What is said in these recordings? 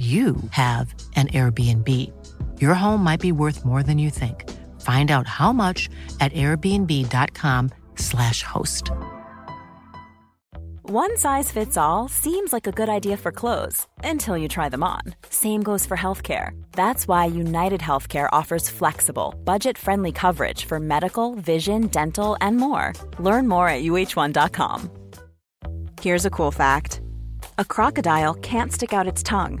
you have an Airbnb. Your home might be worth more than you think. Find out how much at airbnb.com/slash host. One size fits all seems like a good idea for clothes until you try them on. Same goes for healthcare. That's why United Healthcare offers flexible, budget friendly coverage for medical, vision, dental, and more. Learn more at uh1.com. Here's a cool fact a crocodile can't stick out its tongue.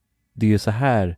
det är ju så här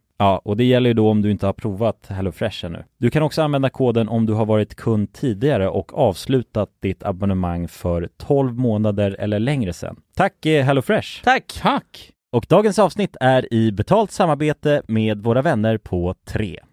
Ja, och det gäller ju då om du inte har provat HelloFresh ännu. Du kan också använda koden om du har varit kund tidigare och avslutat ditt abonnemang för 12 månader eller längre sedan. Tack eh, HelloFresh! Tack! Tack! Och dagens avsnitt är i betalt samarbete med våra vänner på 3.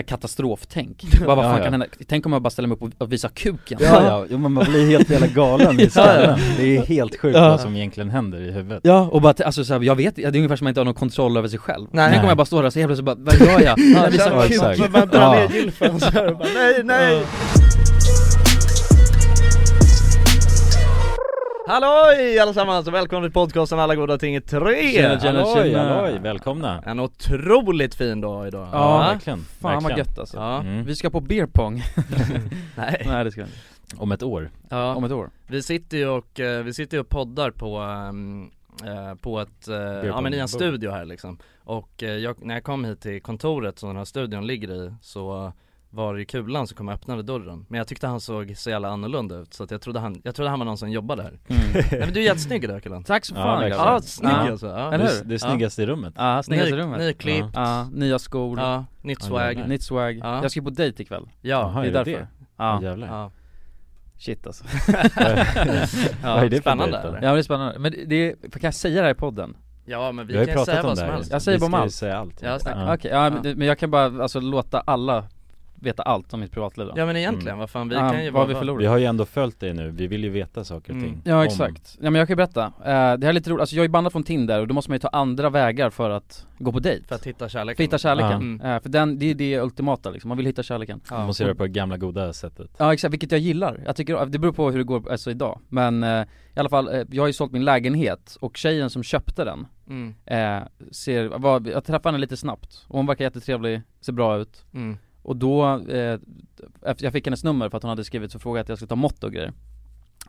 här katastroftänk. Bara, vad fan Ja, ja. kan hända? Tänk om jag bara ställer mig upp och- visar kuken. Ja, ja, jo, men man blir helt jävla galen i skallen. Det är helt sjukt Ja. vad som egentligen händer i huvudet. Ja, och bara, alltså så här, jag vet, det är ungefär som att man inte har någon kontroll över sig själv. Nej. Tänk om jag bara står där och så helt plötsligt bara, vad gör jag? Jag visar ja, kuk. exakt. Man drar Ja. ner gylfen så här och bara, nej, nej! Halloj allesammans och välkomna till podcasten Alla goda ting i tre! Tjena, tjena, Halloj, tjena. halloj, välkomna! En otroligt fin dag idag. Ja, Ja, verkligen. Fan vad gött alltså. Ja. Mm. Vi ska på beer pong. Nej. Nej det ska vi inte. Om ett år. Ja. Om ett år. Vi sitter ju och, eh, vi sitter och poddar på, ehm, eh, på ett, eh, ja men i en studio här liksom Och jag, när jag kom hit till kontoret som den här studion ligger i så var det Kulan som kom och öppnade dörren Men jag tyckte han såg så jävla annorlunda ut så att jag trodde han, jag trodde han var någon som jobbade här Nej men du är jättesnygg idag Kulan Tack så Ja, fan grabbar. Ja, snygg Ja. alltså, ja. Eller Du, hur? är snyggast i rummet. Ja, snyggaste Ny, rummet. nyklippt, Ja, nya skor. Ja, ja, nytt swag jävlar. nytt swag. Ja. Jag ska på dejt ikväll. Ja, Jaha, det är därför. det? Ja, jävlar. ja, shit alltså. Vad är det för spännande dejt eller? Ja men det är spännande. Men det- är- kan jag säga det här i podden? Ja men vi, Vi ju kan pratat säga om vad det som helst Jag säger bara ju allt. säga allt. Ja. Ja. Okej, ja, Ja. Men, men jag kan bara alltså låta alla veta allt om mitt privatliv då. Ja men egentligen, Mm. vad fan vi Ja, kan ju vad har vi vara- förlorat? Vi har ju ändå följt dig nu, vi vill ju veta saker och Mm. ting Ja om- exakt, ja men jag kan ju berätta. Eh, det här är lite roligt, alltså jag är bandat från Tinder och då måste man ju ta andra vägar för att gå på dejt. För att hitta kärleken För att hitta kärleken. Ja. Mm. Eh, för den, det är det ultimata liksom, man vill hitta kärleken. Man måste göra det på det gamla goda sättet Ja exakt, vilket jag gillar. Jag tycker, det beror på hur det går alltså idag. Men eh, i alla fall, jag har ju sålt min lägenhet och tjejen som köpte den Mm, eh, ser, var, jag träffade henne lite snabbt och hon verkar jättetrevlig, ser bra ut. mm. Och då, eh, jag fick hennes nummer för att hon hade skrivit så frågade jag att jag skulle ta mått och grejer.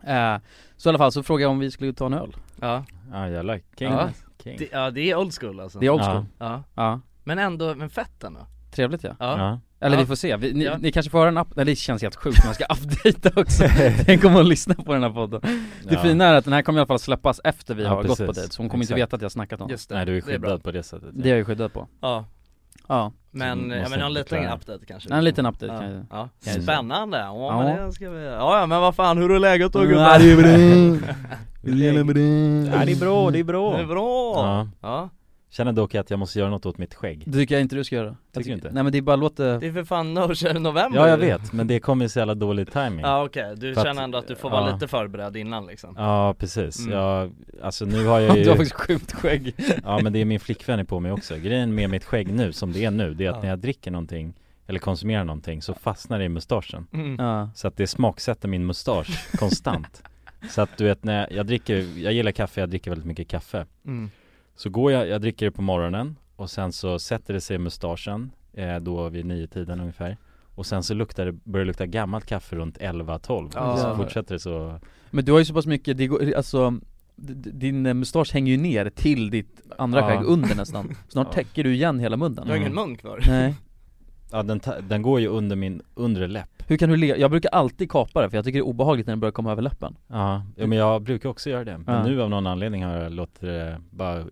Eh, så i alla fall så frågade jag om vi skulle ta en öl. Ja, Ja jävlar, king, Ja. king. det, ja det är old school alltså Det är old Ja. school. Ja, Ja, men ändå, men fett ändå trevligt ja. Ja, Ja. Eller Ja. vi får se, vi, ni, Ja. ni kanske får höra en app, nej det känns helt sjukt jag ska updata också Tänk om hon lyssnar på den här podden Det Ja. fina är att den här kommer i alla fall släppas efter vi Ja, har gått på dejt, så hon kommer inte Exakt. veta att jag har snackat om just det Nej du är det är skyddad på det sättet Det är jag ju skyddad på Ja, Ja, men, ja men en liten update kanske en liten update ja. kan jag ja. Kanske. Spännande, ja, men det ska vi, ja ja men vad fan, hur är läget då Ja, gubbar? det är bra. Det är bra, det är bra Det är bra! Ja. Ja, Känner dock att jag måste göra något åt mitt skägg. Det tycker jag inte du ska göra. Tycker du inte? Nej men det är bara låt det det är för fan no share november Ja jag vet, men det kommer så jävla dålig timing. Ja okej, du För att- känner ändå att du får vara ja. lite förberedd innan liksom. Ja precis, Mm. jag, alltså nu har jag ju Du har faktiskt sjukt skägg. Ja men det är min flickvän är på mig också, grejen med mitt skägg nu som det är nu, det är att Ja. när jag dricker någonting eller konsumerar någonting så fastnar det i mustaschen. Mm. Ja, Så att det smaksätter min mustasch konstant. Så att du vet när jag, jag dricker, jag gillar kaffe, jag dricker väldigt mycket kaffe. Mm. Så går jag, jag dricker det på morgonen och sen så sätter det sig i mustaschen eh, då vid nio tiden ungefär Och sen så luktar det, börjar det lukta gammalt kaffe runt 11-12 Ja. Så fortsätter det så Men du har ju så pass mycket, det går, alltså din eh, mustasch hänger ju ner till ditt andra Ja. skägg under nästan Snart Ja. täcker du igen hela munnen Du har ingen Mm. mun kvar? Nej Ja den, den går ju under min undre läpp Hur kan du le? Jag brukar alltid kapa det för jag tycker det är obehagligt när den börjar komma över läppen Ja, ja men jag brukar också göra det Men Ja. nu av någon anledning har jag låtit det bara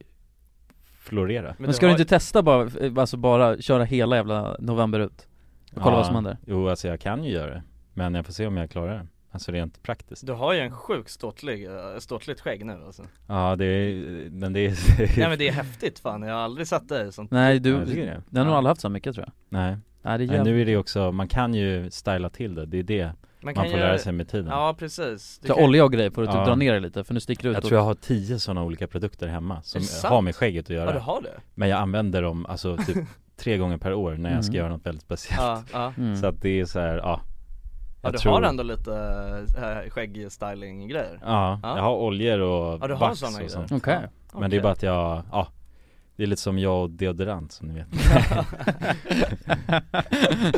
florera. Men, ska du inte testa bara, eh, alltså bara köra hela jävla november ut? Och kolla Ja, vad som händer? Jo alltså jag kan ju göra det. Men jag får se om jag klarar det. Alltså rent praktiskt. Du har ju en sjukt ståtlig, äh, ståtligt skägg nu alltså. Ja det är, men det är Nej men det är häftigt fan, jag har aldrig sett dig sånt. Nej Ja, du, tycker det. den har nog Ja. aldrig haft så mycket tror jag. Nej, Nej det är Nej nu är det också, man kan ju styla till det, det är det man, kan får göra- lära sig med tiden. Ja precis. Du Så kan- olja och grejer får du typ Ja. dra ner det lite för nu sticker det ut Jag tror jag har tio sådana olika produkter hemma som har med skägget att Ja göra du har det? Men jag använder dem alltså typ tre gånger per år när jag ska Mm. göra något väldigt speciellt. Ja, ja. Mm. Så att det är så här, ja. Ja jag du tror- har ändå lite äh, skäggstyling grejer Ja, Ja. jag har oljor och Ja, du har vax såna och grejer. sånt. Okej. Men det är bara att jag, ja Det är lite som jag och deodorant som ni vet.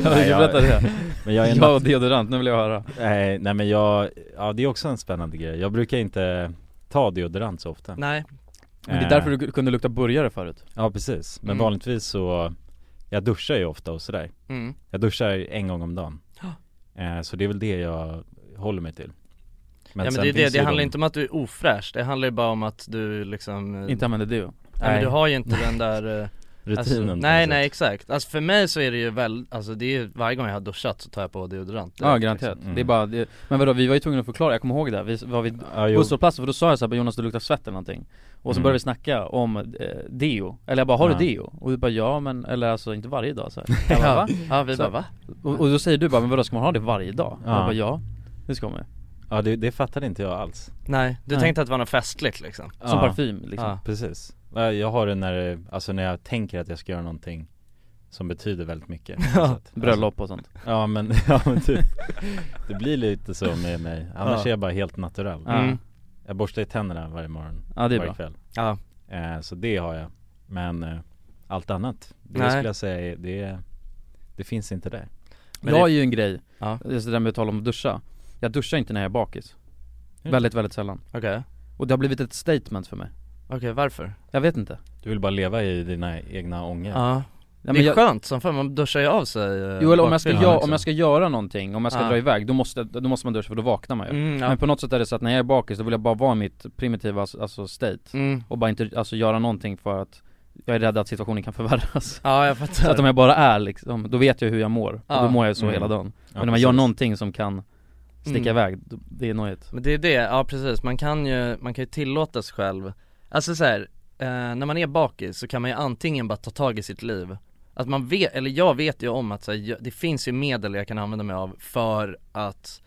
Nej, jag- det. Men jag är Jag och deodorant, nu vill jag höra. Nej, nej men jag, ja det är också en spännande grej. Jag brukar inte ta deodorant så ofta. Nej, Men det är Eh, därför du kunde lukta burgare förut. Ja precis, men Mm. vanligtvis så Jag duschar ju ofta och sådär. Mm. Jag duschar en gång om dagen. Eh, Så det är väl det jag håller mig till. Ja men det är det, det handlar de- inte om att du är ofräsch, det handlar ju bara om att du liksom Inte använder deo Nej men du har ju inte den där eh, Rutinen alltså, Nej nej exakt, alltså för mig så är det ju väl, alltså det är ju varje gång jag har duschat så tar jag på deodorant Ja garanterat, liksom. det är bara, det, men vadå vi var ju tvungna att förklara, jag kommer ihåg det, vi var vid busshållplatsen för då sa jag såhär Jonas du luktar svett eller någonting Och så Mm. började vi snacka om eh, deo, eller jag bara har Ja. du deo? Och du bara ja men, eller alltså inte varje dag så här. Jag bara, va? Ja vi Så- bara va? Och, och då säger du bara men vadå ska man ha det varje dag? Ja. Jag bara ja, det ska man ju Ja det, det fattade inte jag alls Nej, du Nej. tänkte att det var något festligt liksom? Som Ja. parfym liksom Ja. Precis Jag har det när, det- alltså när jag tänker att jag ska göra någonting Som betyder väldigt mycket. Så att- Bröllop och sånt. Alltså, Ja men, ja men typ. Det blir lite så med mig, annars Ja. är jag bara helt natural. Ja. Mm. Jag borstar ju tänderna varje morgon, Ja det är varje bra. kväll. Ja, eh, Så det har jag. Men eh, allt annat, det Nej. skulle jag säga det, det finns inte där. Men Jag det- har ju en grej, Ja. det är så där med att tala om att duscha. Jag duschar inte när jag är bakis. Mm. Väldigt, väldigt sällan. Okej, Och det har blivit ett statement för mig okej varför? Jag vet inte Du vill bara leva i dina egna ångor Ja, ja, det är jag, skönt som fan, man duschar ju av sig eh, Jo eller om jag, ska bakfyllan gö- också. om jag ska göra någonting, om jag ska Ja. dra iväg, då måste, då måste man duscha för då vaknar man ju mm, ja. Men på något sätt är det så att när jag är bakis, då vill jag bara vara i mitt primitiva alltså state Mm. Och bara inte, alltså göra någonting för att jag är rädd att situationen kan förvärras Ja jag Så fattar att om jag bara är liksom, då vet jag hur jag mår, Ja. och då mår jag så Mm. hela dagen Ja, Men när man gör precis. någonting som kan sticka Mm. iväg, då, det är nojigt Men det är det, ja precis, man kan ju, man kan ju tillåta sig själv Alltså så här, eh, när man är bakis så kan man ju antingen bara ta tag i sitt liv. Att man vet, eller jag vet ju om att så här, jag- det finns ju medel jag kan använda mig av för att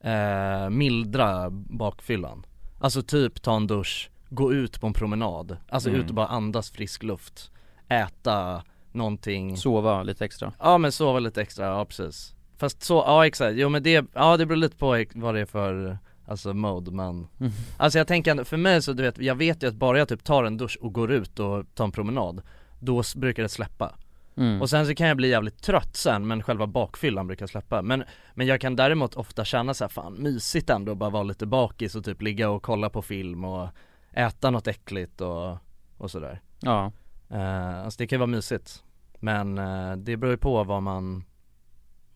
eh, mildra bakfyllan. Alltså typ ta en dusch, gå ut på en promenad, alltså Mm. ut och bara andas frisk luft. Äta någonting. Sova lite extra. Ja men sova lite extra, ja precis. Fast så, ja exakt, jo men det, ja det beror lite på vad det är för, alltså mode men Mm. Alltså jag tänker för mig så du vet, jag vet ju att bara jag typ tar en dusch och går ut och tar en promenad Då brukar det släppa. Mm. Och sen så kan jag bli jävligt trött sen men själva bakfyllan brukar släppa. Men, men jag kan däremot ofta känna så här, fan mysigt ändå bara vara lite bakis och typ ligga och kolla på film och äta något äckligt och, och sådär. Ja, Eh, alltså det kan ju vara mysigt. Men eh, det beror ju på vad man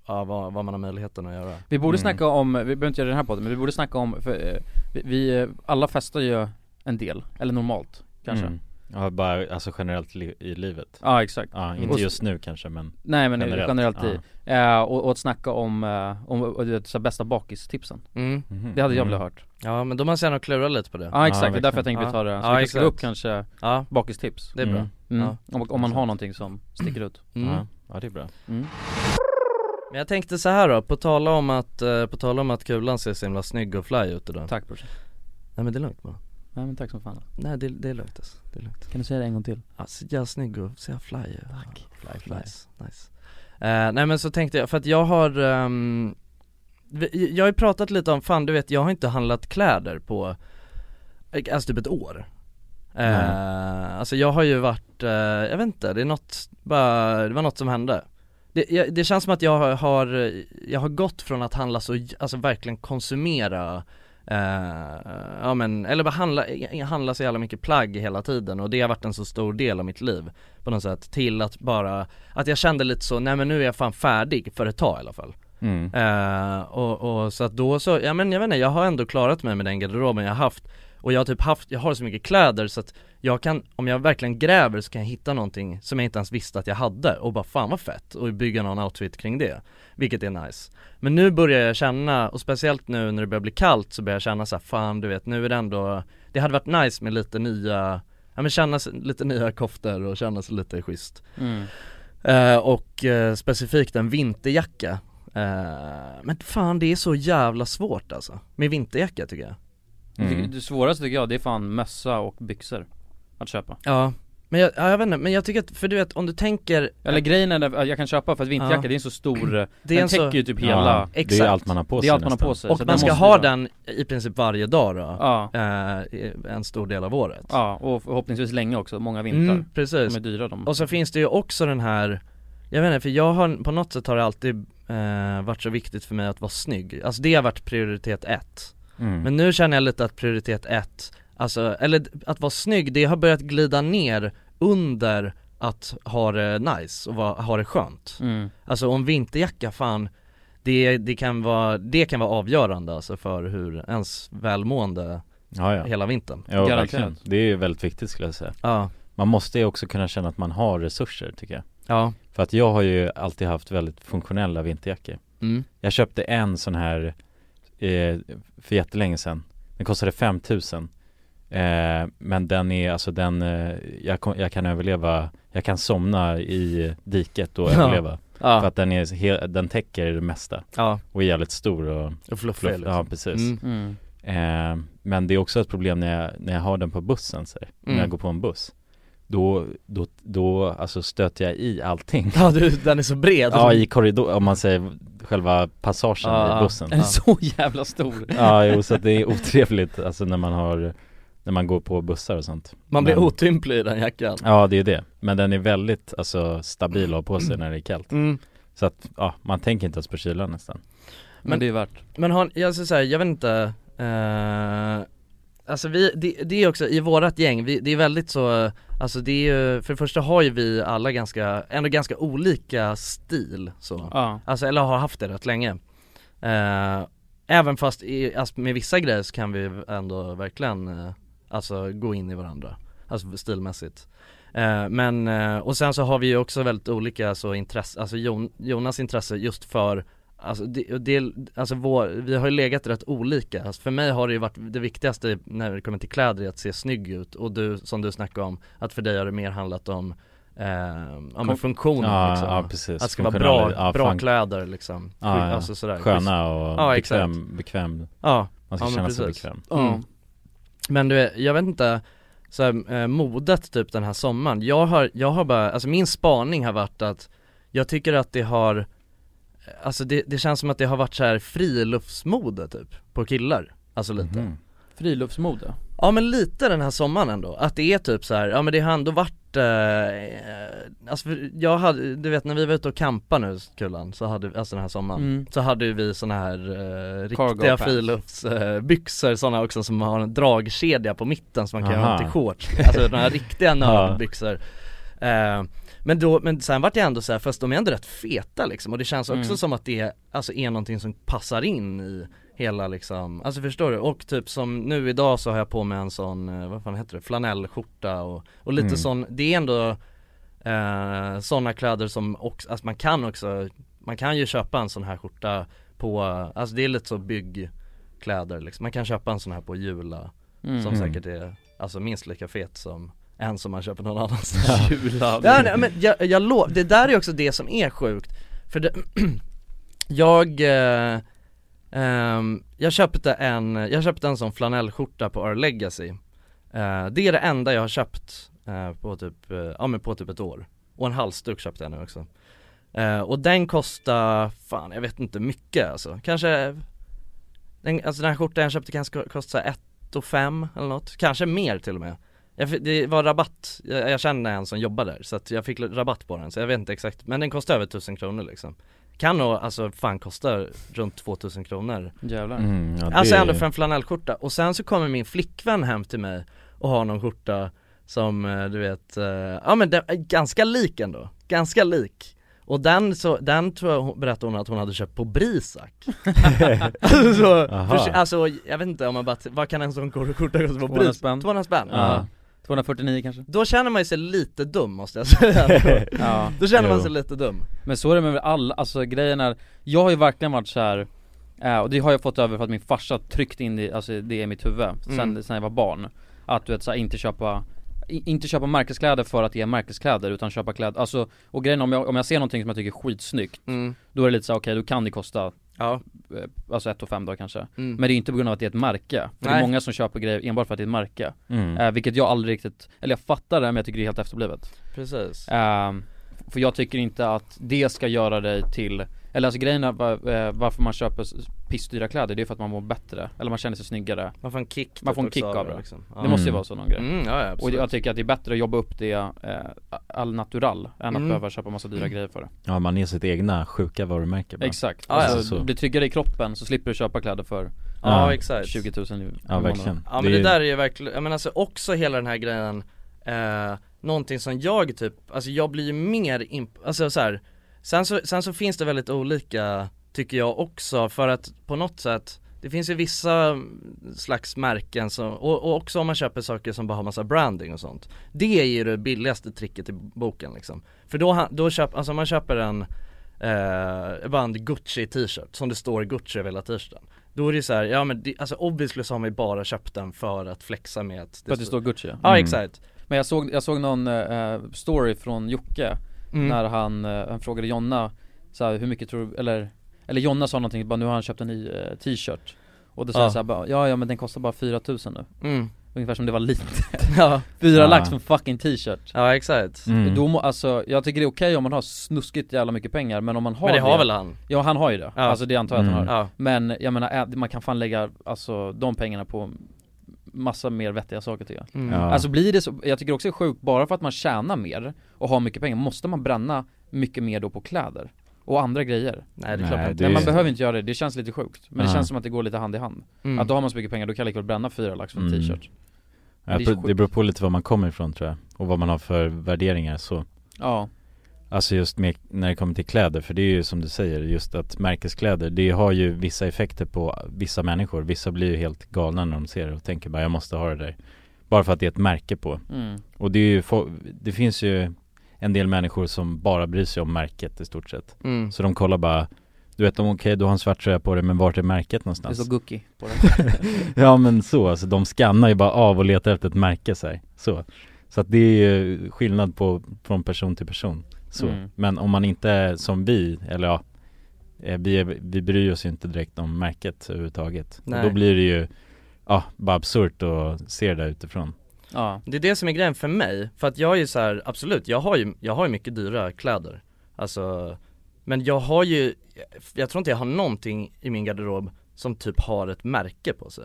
Ja vad, vad man har möjligheten att göra vi borde Mm. snacka om, vi behöver inte göra det här podden, men vi borde snacka om, för, eh, vi, vi, alla festar ju en del, eller normalt kanske Mm. Ja bara, alltså generellt li- i livet Ja exakt Ja, Och inte just nu kanske men Nej men Generellt, generellt, i, ja. eh, och, och att snacka om, eh, om och är så här bästa bakistipsen mm. Mhm. Det hade jag Mm. velat hört Ja men då måste jag nog klura lite på det Ja exakt, det är därför jag tänkte vi tar det, så Ja, vi kan skriva upp kanske Ja, bakistips det är bra Mm. mm. Ja, om, om man har någonting som sticker ut mm. Ja, ja det är bra mm. Men jag tänkte så här då, på tala om att, eh, på tala om att kulan ser så himla snygg och fly ut idag Tack brorsan. Nej men det är lugnt bara. Nej men tack som fan Nej det, det är lugnt alltså, det är lugnt. Kan du säga det en gång till? Ja, så jävla snygg och jävla fly. Ut Tack. Fly, fly. Nice, nice. Eh, Nej men så tänkte jag, för att jag har vi- Jag har ju pratat lite om, fan du vet jag har inte handlat kläder på Alltså typ ett år. Eh, Alltså jag har ju varit, eh, jag vet inte, det är något, bara, det var något som hände det, det känns som att jag har- jag har gått från att handla så, alltså verkligen konsumera eh, ja men, eller handla, handla så jävla mycket plagg hela tiden och det har varit en så stor del av mitt liv på något sätt till att bara, att jag kände lite så, nej men nu är jag fan färdig för ett tag i alla fall Mm. Eh, och, och så att då så, ja men jag vet inte, jag har ändå klarat mig med den garderoben jag har haft Och jag har typ haft, jag har så mycket kläder så att jag kan, om jag verkligen gräver så kan jag hitta någonting som jag inte ens visste att jag hade och bara fan vad fett. Och bygga någon outfit kring det Vilket är nice. Men nu börjar jag känna, och speciellt nu när det börjar bli kallt så börjar jag känna så här, fan du vet nu är det ändå Det hade varit nice med lite nya, ja men känna lite nya koftor och känna sig lite schysst. Mm. Eh, och eh, specifikt en vinterjacka. Eh, Men fan det är så jävla svårt alltså, med vinterjacka tycker jag Mm. Det svåraste tycker jag, det är fan mössa och byxor Att köpa. Ja. Men jag, ja, jag vet inte, men jag tycker att, för du vet om du tänker Eller grejen är att jag kan köpa för att vinterjacka, Ja. det är en så stor, Det är den en täcker så- ju typ Ja, hela det är exakt. allt man har på Det sig är allt man har på sig Och så man ska ha den i princip varje dag då Ja, eh, en stor del av året. Ja och förhoppningsvis länge också, många vintrar. Mm, precis. De är dyra de. Och så finns det ju också den här Jag vet inte, för jag har, på något sätt har det alltid eh, varit så viktigt för mig att vara snygg. Alltså det har varit prioritet ett Mm. Men nu känner jag lite att prioritet ett, alltså, eller att vara snygg, det har börjat glida ner under att ha det nice och va, ha det skönt. Mm. Alltså om vinterjacka, fan det, det, kan vara, det kan vara avgörande alltså för hur ens välmående Ja ja, hela vintern. Ja Garanterat. verkligen. Det är ju väldigt viktigt skulle jag säga. Ja, Man måste ju också kunna känna att man har resurser tycker jag. Ja, För att jag har ju alltid haft väldigt funktionella vinterjackor. Mm, Jag köpte en sån här eh, för jättelänge sedan Den kostade 5000 eh, Men den är alltså den, eh, jag, kom, jag kan överleva Jag kan somna i diket och Ja. överleva För ja, att den, är, he- den täcker det mesta ja, och är jävligt stor och och fluffig fluff, liksom. Ja precis Mm. Mm. eh, Men det är också ett problem när jag, när jag har den på bussen så här, När Mm. jag går på en buss Då, då, då alltså stöter jag i allting. Ja du, den är så bred. Ja i korridor, om man säger själva passagen Ja, i bussen. Den är så jävla stor. Ja jo så det är otrevligt alltså när man har När man går på bussar och sånt. Man blir Men- otymplig i den jackan. Ja det är det, men den är väldigt alltså stabil att ha på sig när det är kallt. Mm. Så att, ja, man tänker inte ens på kylan nästan. Men, Men- det är värt. Men har, jag ska säga, jag vet inte eh, Alltså vi, det, det är också, i vårat gäng, vi, det är väldigt så, alltså det är ju, för det första har ju vi alla ganska, ändå ganska olika stil så. Ja, Alltså eller har haft det rätt länge. Eh, Även fast i, alltså, med vissa grejer så kan vi ändå verkligen, eh, alltså gå in i varandra Alltså stilmässigt. Eh, Men, eh, och sen så har vi ju också väldigt olika så intresse, alltså Jon, Jonas intresse just för Alltså, det, det, alltså vår, vi har ju legat rätt olika, alltså för mig har det ju varit det viktigaste när det kommer till kläder är att se snygg ut. Och du, som du snackade om, att för dig har det mer handlat om eh, ja, men funktionen Ja, liksom. ja precis. Att det ska vara bra, ja, bra kläder liksom, Ja, ja. alltså sådär Sköna och Ja, exakt. bekväm, bekväm, Ja, man ska känna sig bekväm. Mm. Men du jag vet inte så här, eh, modet typ den här sommaren, jag har, jag har bara, alltså min spaning har varit att Jag tycker att det har Alltså det, det känns som att det har varit så här friluftsmode typ, på killar. Alltså lite. Mhm. friluftsmode? Ja men lite den här sommaren ändå, att det är typ så här, ja men det har ändå varit eh, Alltså för jag hade, du vet när vi var ute och campa nu Kullan, så hade vi, alltså den här sommaren Mm. Så hade vi såna här eh, riktiga friluftsbyxor, eh, såna också som har en dragkedja på mitten som man kan Aha. ha till shorts. Alltså de här riktiga nördbyxor eh, men då, men sen vart jag ändå så här, fast de är ändå rätt feta liksom och det känns också Mm. som att det alltså är någonting som passar in i hela liksom, alltså förstår du? Och typ som nu idag så har jag på mig en sån, eh, vad fan heter det, flanellskjorta och, och lite Mm. sån, det är ändå eh, sådana kläder som också, alltså man kan också, man kan ju köpa en sån här skjorta på, alltså det är lite så byggkläder liksom, man kan köpa en sån här på Jula mm. som säkert är, alltså minst lika fet som en som man köper någon annanstans. Jula Ja, nej, men jag, jag lov, det där är också det som är sjukt. För det, jag, eh, ehm, jag köpte en, jag köpte en sån flanellskjorta på Our Legacy. Eh, Det är det enda jag har köpt eh, på typ, eh, ja men på typ ett år. Och en halsduk köpte jag nu också. Eh, Och den kostar, fan jag vet inte mycket alltså, kanske den, Alltså den här skjortan jag köpte kanske kostar ett och fem eller något, kanske mer till och med jag, fick- det var rabatt, jag, jag känner en som jobbar där så att jag fick rabatt på den så jag vet inte exakt Men den kostar över 1000 kronor liksom Kan nog alltså fan kosta runt 2000 kronor Jävlar Mm, ja, Alltså det- ändå för en flanellskjorta och sen så kommer min flickvän hem till mig och har någon skjorta som eh, du vet, eh, ja men den är ganska lik ändå, ganska lik och den så, den tror jag hon, berättade hon att hon hade köpt på Brisac alltså, för, alltså jag vet inte om man bara, vad kan en sån skjorta kosta på 200 Brisac? spänn. 200 spänn? Ja. 249 kanske? Då känner man ju sig lite dum måste jag säga Ja Då känner man Jo. sig lite dum Men så är det med alla, alltså grejen är Jag har ju verkligen varit så här. eh, och det har jag fått över för att min farsa tryckt in det, alltså det i mitt huvud sen, Mm. sen jag var barn Att du vet såhär, inte köpa inte köpa märkeskläder för att ge märkeskläder utan köpa kläder, alltså och grejen om jag, om jag ser någonting som jag tycker är skitsnyggt mm. Då är det lite så här, okej då kan det kosta Ja, eh, Alltså ett och fem då kanske mm. Men det är inte på grund av att det är ett märke För det är Nej. många som köper grejer enbart för att det är ett märke mm. eh, Vilket jag aldrig riktigt, eller jag fattar det men jag tycker det är helt efterblivet precis Ehm, För jag tycker inte att det ska göra dig till Eller alltså grejen är var, eh, varför man köper pissdyra kläder, det är för att man mår bättre Eller man känner sig snyggare Man får en kick Man får en typ kick av det. liksom. Det måste ju Mm. vara så någon grej Mm, ja, Och jag tycker att det är bättre att jobba upp det eh, all natural Än att Mm. behöva köpa massa dyra grejer för det Ja man är sitt egna sjuka varumärke bara. Exakt, ja. alltså, Så. du blir tryggare i kroppen så slipper du köpa kläder för Ja, Ja. exakt 20 000 i Ja verkligen Ja men det, är- där är ju verkligen, jag menar alltså också hela den här grejen eh, Någonting som jag typ, alltså jag blir ju mer imp- alltså så här, sen så, sen så finns det väldigt olika tycker jag också för att på något sätt det finns ju vissa slags märken som, och, och också om man köper saker som bara har massa branding och sånt Det är ju det billigaste tricket i boken liksom För då, då köper, alltså om man köper en eh, bara en Gucci t-shirt som det står Gucci över hela t-shirten Då är det så här, ja men det, alltså obviously så har man ju bara köpt den för att flexa med att För att det står Gucci ja. Ja Mm. exakt Men jag såg, jag såg någon eh, story från Jocke mm. När han, eh, han frågade Jonna så här, hur mycket tror du, eller Eller Jonna sa någonting, bara nu har han köpt en ny eh, t-shirt Och då sa Ja. jag såhär bara, ja ja men den kostar bara 4000 nu mm. Ungefär som det var lite Ja, Fyra Ja. lax för en fucking t-shirt ja exakt mm. Då må, alltså, jag tycker det är okej om man har snuskigt jävla mycket pengar men om man har Men det har väl han? Ja han har ju det, Ja. alltså det antar jag att han Mm. har Ja, Men jag menar, man kan fan lägga, alltså de pengarna på massa mer vettiga saker tycker jag mm. Ja. Alltså blir det så, jag tycker också det är sjukt, bara för att man tjänar mer och har mycket pengar, måste man bränna mycket mer då på kläder? Och andra grejer? Nej det är Nej, klart man det Men man behöver inte göra det, det känns lite sjukt. Men det känns som att det går lite hand i hand. Mm. Att då har man så mycket pengar, då kan jag lika väl bränna fyra lax för en Mm. t-shirt. Ja, det det beror på lite var man kommer ifrån tror jag Och vad man har för värderingar så. Ja, Alltså just med, när det kommer till kläder, för det är ju som du säger, just att märkeskläder, det har ju vissa effekter på vissa människor. Vissa blir ju helt galna när de ser det och tänker bara jag måste ha det där. Bara för att det är ett märke på. Mm. Och det är ju, det finns ju en del människor som bara bryr sig om märket i stort sett mm. Så de kollar bara Du vet, de, okej du har en svart tröja på dig men vart är märket Det någonstans? står Gucci på den ja men så, alltså de skannar ju bara av och letar efter ett märke så, här. så Så att det är ju skillnad på, från person till person så. Mm. Men om man inte är som vi, eller ja eh, vi, är, vi bryr oss ju inte direkt om märket överhuvudtaget Nej. och Då blir det ju, ja, bara absurt att se det där utifrån Ja, Det är det som är grejen för mig, för att jag är ju så här, absolut, jag har ju, jag har ju mycket dyra kläder. Alltså, men jag har ju, jag tror inte jag har någonting i min garderob som typ har ett märke på sig.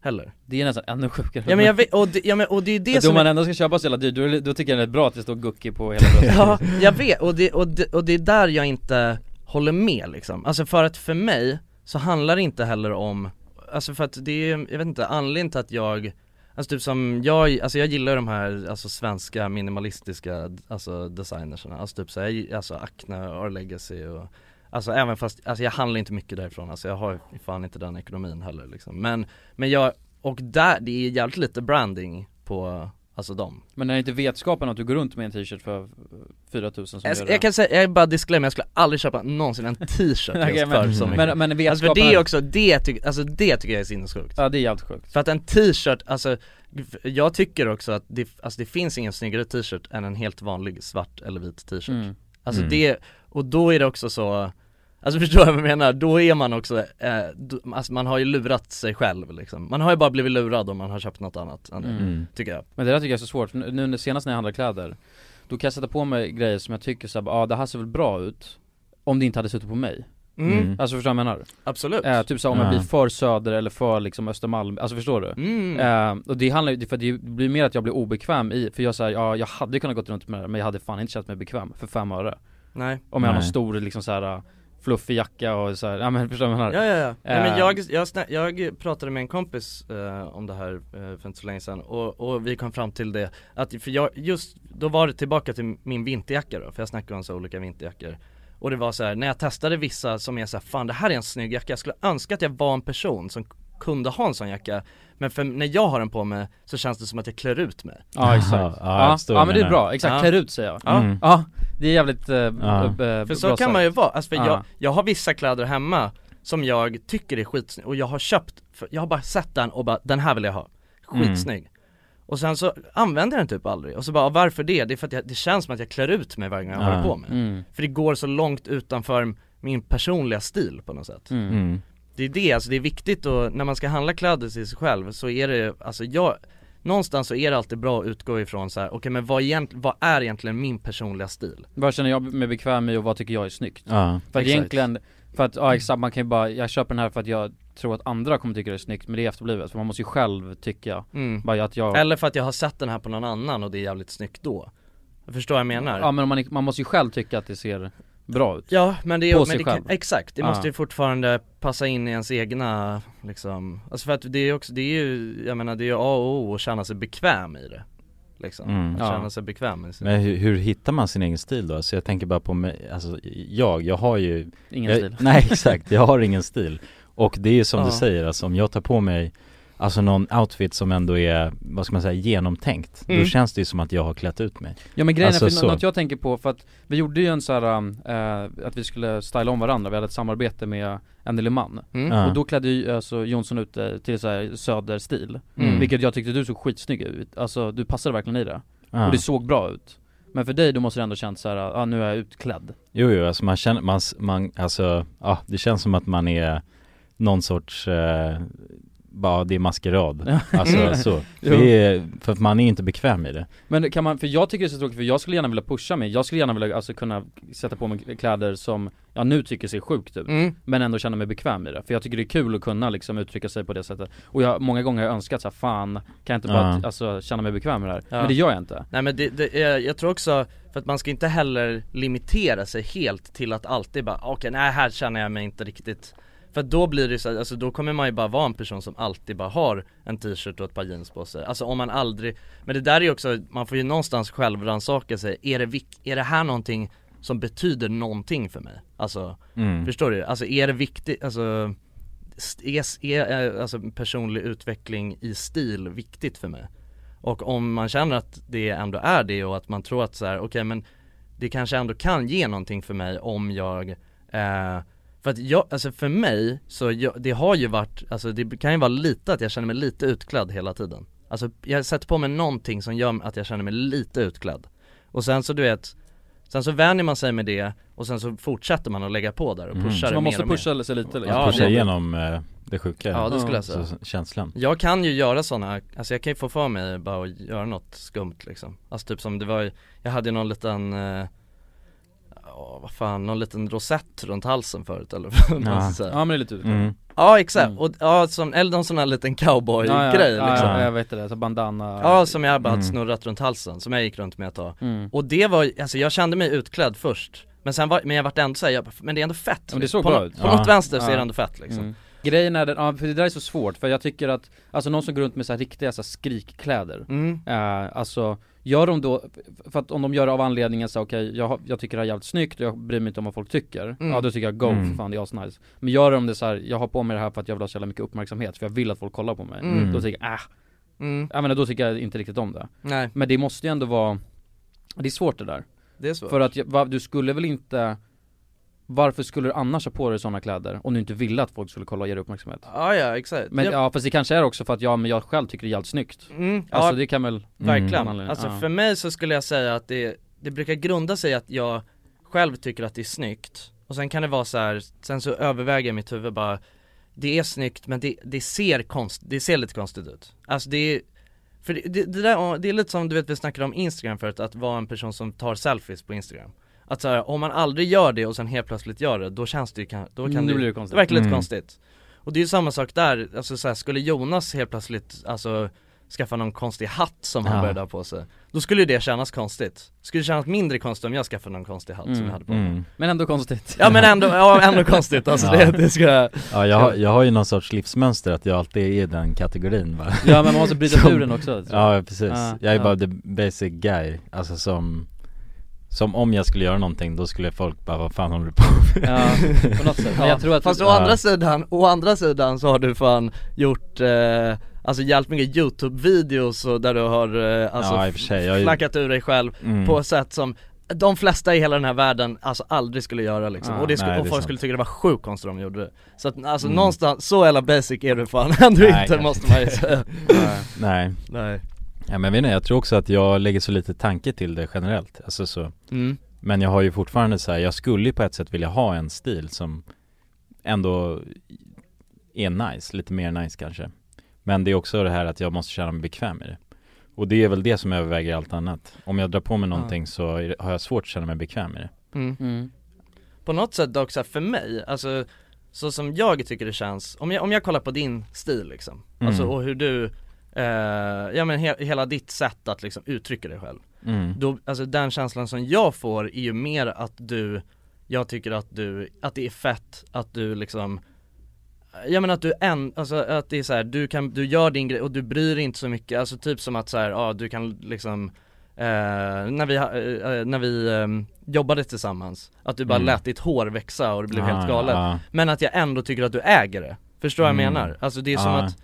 Heller. Det är nästan ännu sjukare Ja men jag vet, och det, ja, men, och det är det Då som man är, ändå ska köpa så jävla dyrt, då, då tycker jag det är bra att det står Gucci på hela bröstet. Ja, jag vet, och det, och, det, och det är där jag inte håller med liksom. Alltså för att för mig så handlar det inte heller om, alltså för att det är, jag vet inte, anledningen till att jag Alltså typ som jag, alltså jag gillar de här alltså svenska minimalistiska alltså designerserna, alltså typ såhär, alltså Acne, Our Legacy och Alltså även fast, alltså jag handlar inte mycket därifrån, alltså jag har fan inte den ekonomin heller liksom. Men, men jag, och där, det är jävligt lite branding på, alltså dem Men är det inte vetskapen att du går runt med en t-shirt för 4000 som jag, gör det? jag kan säga, jag är bara disclaimer, jag skulle aldrig köpa någonsin en t-shirt Okej, just men- för så mycket Men, men Alltså vetskapen för det är också, det tycker, alltså det tycker jag är sinnessjukt Ja det är jävligt sjukt För att en t-shirt, alltså jag tycker också att det, alltså det finns ingen snyggare t-shirt än en helt vanlig svart eller vit t-shirt mm. Alltså Mm. det, och då är det också så Alltså förstår du vad jag menar? Då är man också, eh, då, alltså man har ju lurat sig själv liksom Man har ju bara blivit lurad om man har köpt något annat än det, Mm. tycker jag Men det där tycker jag är så svårt, nu nu när- senast när jag handlar kläder Då kan jag sätta på mig grejer som jag tycker såhär, ja ah, det här ser väl bra ut Om det inte hade suttit på mig Mm. Mm. Alltså förstår du vad jag menar? Absolut Eh, typ så om jag Ja. blir för söder eller för liksom Östermalm, alltså förstår du? mm. Eh, och det handlar ju, för det blir mer att jag blir obekväm i, för jag säger ja jag hade kunnat gått runt med det men jag hade fan inte känt mig bekväm för fem öre Nej Om jag har någon Nej. stor liksom så här fluffig jacka och så här, ja men förstår du vad jag Ja menar? ja ja, Nej, men Eh. jag, jag, jag pratade med en kompis eh, om det här eh, för inte så länge sedan och, och vi kom fram till det att, för jag, just, då var det tillbaka till min vinterjacka då, för jag snackade om så olika vinterjackor Och det var så här, när jag testade vissa som är så här, fan det här är en snygg jacka, jag skulle önska att jag var en person som kunde ha en sån jacka Men för när jag har den på mig så känns det som att jag klär ut mig Ja exakt, Ja, ja, ja, men det är bra, exakt, Ja. klär ut säger jag Ja. Mm. Ja, det är jävligt eh, Ja. b- b- För så bra kan sagt. man ju vara, alltså för Ja. jag, jag har vissa kläder hemma som jag tycker är skitsnygg och jag har köpt, för jag har bara sett den och bara den här vill jag ha, skitsnygg Och sen så använder jag den typ aldrig och så bara varför det? Det är för att jag, det känns som att jag klär ut mig varje gång jag har Ja. det på mig mm. För det går så långt utanför min personliga stil på något sätt Mm. Det är det, alltså det är viktigt och när man ska handla kläder till sig själv så är det, alltså jag Någonstans så är det alltid bra att utgå ifrån så här: okej men vad, egent, vad är egentligen min personliga stil? Vad känner jag mig bekväm i och vad tycker jag är snyggt? Ja, För att Exakt. egentligen, för att, ja exakt man kan ju bara, jag köper den här för att jag tror att andra kommer tycka det är snyggt men det är efterblivet för man måste ju själv tycka, Mm. bara att jag Eller för att jag har sett den här på någon annan och det är jävligt snyggt då Jag förstår vad jag menar? Ja men man, man måste ju själv tycka att det ser bra ut Ja men det är På men sig det kan, själv. exakt, det Ja. måste ju fortfarande passa in i ens egna liksom Alltså för att det är också, det är ju, jag menar det är ju A och O att känna sig bekväm i det Liksom, Mm. att Ja. känna sig bekväm i sin Men hur, hur hittar man sin egen stil då? Så jag tänker bara på mig, alltså jag, jag har ju Ingen jag, stil Nej exakt, jag har ingen stil Och det är ju som Ja. du säger, alltså om jag tar på mig Alltså någon outfit som ändå är, vad ska man säga, genomtänkt Mm. Då känns det ju som att jag har klätt ut mig Ja men grejen Alltså, är, för så. något jag tänker på, för att vi gjorde ju en så här, äh, att vi skulle styla om varandra, vi hade ett samarbete med en Liman mm. Och då klädde ju alltså Jonsson ut det till så här söderstil Mm. Vilket jag tyckte du såg skitsnygg ut, alltså du passade verkligen i det ja. Och det såg bra ut Men för dig då måste det ändå känt så här, ja nu är jag utklädd Jo jo, alltså man känner, man, man, alltså, ja det känns som att man är någon sorts, eh, bara det är maskerad Alltså så, Jo. det är, för att man är inte bekväm i det Men kan man, för jag tycker det är så tråkigt för jag skulle gärna vilja pusha mig Jag skulle gärna vilja alltså kunna sätta på mig kläder som jag nu tycker ser sjukt ut Mm. Men ändå känna mig bekväm i det, för jag tycker det är kul att kunna liksom uttrycka sig på det sättet Och jag, många gånger har jag önskat så här, fan, kan jag inte bara Ja. alltså, känna mig bekväm med det här? Ja. Men det gör jag inte Nej men det, det är, jag tror också, för att man ska inte heller limitera sig helt till att alltid bara, okej nej här känner jag mig inte riktigt För då blir det så, alltså då kommer man ju bara vara en person som alltid bara har en t-shirt och ett par jeans på sig Alltså om man aldrig, men det där är ju också, man får ju någonstans självrannsaka sig, är det, är det här någonting som betyder någonting för mig? Alltså, mm. förstår du? Alltså är det viktigt, alltså är, är, är alltså personlig utveckling i stil viktigt för mig? Och om man känner att det ändå är det och att man tror att så här, okej men det kanske ändå kan ge någonting för mig om jag eh, För att jag, alltså för mig så, jag, det har ju varit, alltså det kan ju vara lite att jag känner mig lite utklädd hela tiden. Alltså jag sätter på mig någonting som gör att jag känner mig lite utklädd Och sen så du vet Sen så vänjer man sig med det och sen så fortsätter man att lägga på där och Mm. pushar Så det man mer måste mer. pusha sig lite liksom. Ja, Pusha det- igenom eh, det sjuka. Ja det skulle jag säga. Så, känslan. Jag kan ju göra sådana, alltså jag kan ju få för mig bara att göra något skumt liksom. Alltså typ som det var, jag hade ju någon liten eh, Ja vad fan, någon liten rosett runt halsen förut eller vad Ja. Ja men det är lite utklädd mm. Ja exakt, Mm. och ja, som, eller någon sån här liten cowboy ja, ja, grej ja, liksom ja, ja, jag vet det, så bandana som jag bara hade Mm. snurrat runt halsen, som jag gick runt med ett tag mm. Och det var, alltså jag kände mig utklädd först Men sen var, men jag vart ändå såhär, jag men det är ändå fett Men det såg på, bra ut. på Ja. något vänster så är Ja. det ändå fett liksom Mm. Grejen är den, ja för det där är så svårt för jag tycker att, alltså någon som går runt med så här riktiga så här skrikkläder Mm. Eh, alltså, gör de då, för att om de gör det av anledningen så okej, jag, har- jag tycker det här är jävligt snyggt och jag bryr mig inte om vad folk tycker Mm. Ja då tycker jag go, Mm. för fan det är asnice Men gör de det så här, jag har på mig det här för att jag vill ha så jävla mycket uppmärksamhet för jag vill att folk kollar på mig Mm. Då tycker jag, äh, Mm. jag menar då tycker jag inte riktigt om det Nej, Men det måste ju ändå vara, det är svårt det där det är svårt För att, jag- va, du skulle väl inte varför skulle du annars ha på dig sådana kläder om du inte ville att folk skulle kolla och ge dig uppmärksamhet? Ja ja, exakt. Men ja, ja, fast det kanske är också för att ja, men jag själv tycker det är jävligt snyggt. Mm, Alltså ja det kan väl, verkligen. Mm. Alltså för mig så skulle jag säga att det, det brukar grunda sig att jag själv tycker att det är snyggt. Och sen kan det vara så här, sen så överväger jag mitt huvud bara Det är snyggt men det, det ser konst, det ser lite konstigt ut. Alltså det är För det, det, det där, det är lite som du vet vi snackade om Instagram förut, att vara en person som tar selfies på Instagram Att så här, om man aldrig gör det och sen helt plötsligt gör det, då känns det ju, kan- då kan Nu det, blir det det konstigt. verkar lite Mm. konstigt Och det är ju samma sak där, alltså så här, skulle Jonas helt plötsligt, alltså skaffa någon konstig hatt som han Ja. började ha på sig Då skulle ju det kännas konstigt Skulle det kännas mindre konstigt om jag skaffade någon konstig hatt som Mm. jag hade på mig mm. Men ändå konstigt Ja men ändå, ja ändå konstigt alltså Ja. det, det ska jag Ja jag har, jag har ju någon sorts livsmönster att jag alltid är i den kategorin va Ja men man måste bryta Som- ur den också jag. Ja precis, Ja, jag är ja. bara the basic guy, alltså som Som om jag skulle göra någonting, då skulle folk bara vad fan håller du på med? Ja, på något sätt. Men jag tror att Fast å Ja. andra sidan, å andra sidan så har du fan gjort eh, Alltså jävligt mycket youtube-videos och där du har eh, alltså Ja, sig, jag flackat ur dig själv Mm. på ett sätt som de flesta i hela den här världen alltså aldrig skulle göra liksom, Ja, och, det skulle, nej, och folk sant. skulle tycka det var sjukt konstigt om de gjorde det Så att alltså Mm. någonstans, så jävla basic är du fan ändå Nej, inte måste man ju säga Nej, Nej ja, men jag vet inte, jag tror också att jag lägger så lite tanke till det generellt, alltså så mm. Men jag har ju fortfarande så här, jag skulle ju på ett sätt vilja ha en stil som ändå är nice, lite mer nice kanske Men det är också det här att jag måste känna mig bekväm i det Och det är väl det som överväger allt annat Om jag drar på mig någonting så är det- har jag svårt att känna mig bekväm i det Mm. mm. På något sätt dock så här, för mig, alltså så som jag tycker det känns, om jag, om jag kollar på din stil liksom, Mm. alltså och hur du, eh, ja men he, hela ditt sätt att liksom uttrycka dig själv mm. då, alltså den känslan som jag får är ju mer att du, jag tycker att du, att det är fett att du liksom jag menar att du en, alltså att det är så här, du kan, du gör din grej och du bryr dig inte så mycket, alltså typ som att så här, ja du kan liksom eh, när vi, ha- eh, när vi ehm, jobbade tillsammans, att du bara Mm. lät ditt hår växa och det blev Ah, helt galet ja. Men att jag ändå tycker att du äger det, förstår du vad jag Mm. menar? Alltså det är som Ja. att,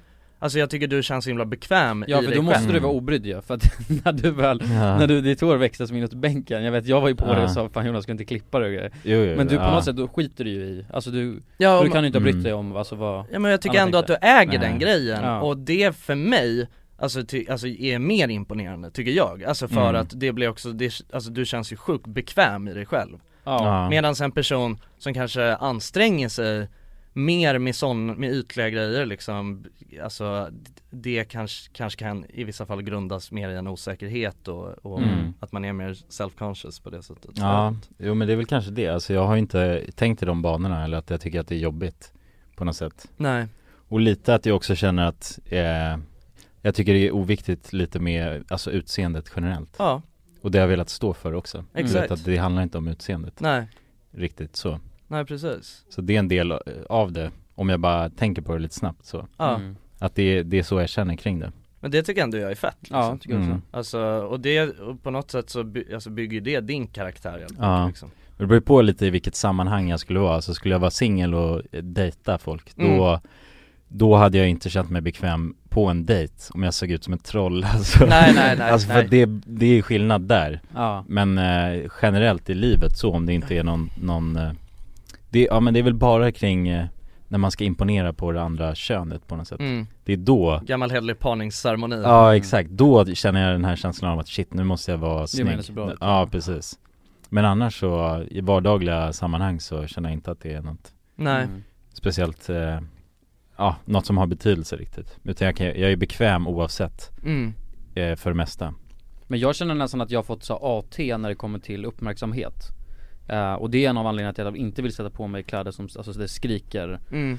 alltså jag tycker du känns så himla bekväm Ja i för dig då måste själv du vara obrydd ju, för att när du väl, Ja. när du, ditt hår växte som inåt bänken, jag vet jag var ju på Ja. dig och sa fan Jonas ska inte klippa det och grejer Jo, jo, Men du på ja. något sätt, då skiter du ju i, alltså du, Ja, du kan ju inte ha brytt Mm. dig om alltså vad Ja men jag tycker ändå att du tänkte. äger Nej. den grejen Ja. och det för mig Alltså, ty, alltså är mer imponerande tycker jag, alltså för Mm. att det blir också, det, alltså du känns ju sjukt bekväm i dig själv Ja. Medan en person som kanske anstränger sig mer med sån, med ytliga grejer liksom Alltså det kanske, kanske kan i vissa fall grundas mer i en osäkerhet och, och Mm. att man är mer self-conscious på det sättet. Ja, jo men det är väl kanske det, alltså jag har inte tänkt i de banorna eller att jag tycker att det är jobbigt på något sätt. Nej, Och lite att jag också känner att eh, jag tycker det är oviktigt lite med, alltså utseendet generellt. Ja, Och det har jag velat stå för också. Exakt. att det handlar inte om utseendet. Nej, riktigt så nej precis Så det är en del eh, av det, om jag bara tänker på det lite snabbt så Ja, mm. Att det är, det är så jag känner kring det men det tycker jag ändå jag är fett liksom. ja tycker jag också Mm. Alltså, och det, och på något sätt så by, alltså bygger det din karaktär helt Ja. liksom. Det beror på lite i vilket sammanhang jag skulle vara, alltså skulle jag vara singel och eh, dejta folk då Mm. Då hade jag inte känt mig bekväm på en dejt om jag såg ut som ett troll alltså. Nej nej nej, Alltså för nej. det, det är skillnad där Ja, Men eh, generellt i livet så om det inte är någon, någon eh, det, Ja men det är väl bara kring eh, när man ska imponera på det andra könet på något sätt. Mm. Det är då Gammal hederlig parningsceremoni. Ja exakt, då känner jag den här känslan av att shit nu måste jag vara menar snygg. så bra. Ut. Ja precis. Men annars så, i vardagliga sammanhang så känner jag inte att det är något Nej, Mm. speciellt eh, Ja, något som har betydelse riktigt. Utan jag, kan, jag är bekväm oavsett mm. eh, för det mesta. Men jag känner nästan att jag har fått så AT när det kommer till uppmärksamhet Eh, Och det är en av anledningarna till att jag inte vill sätta på mig kläder som, alltså det skriker Mm.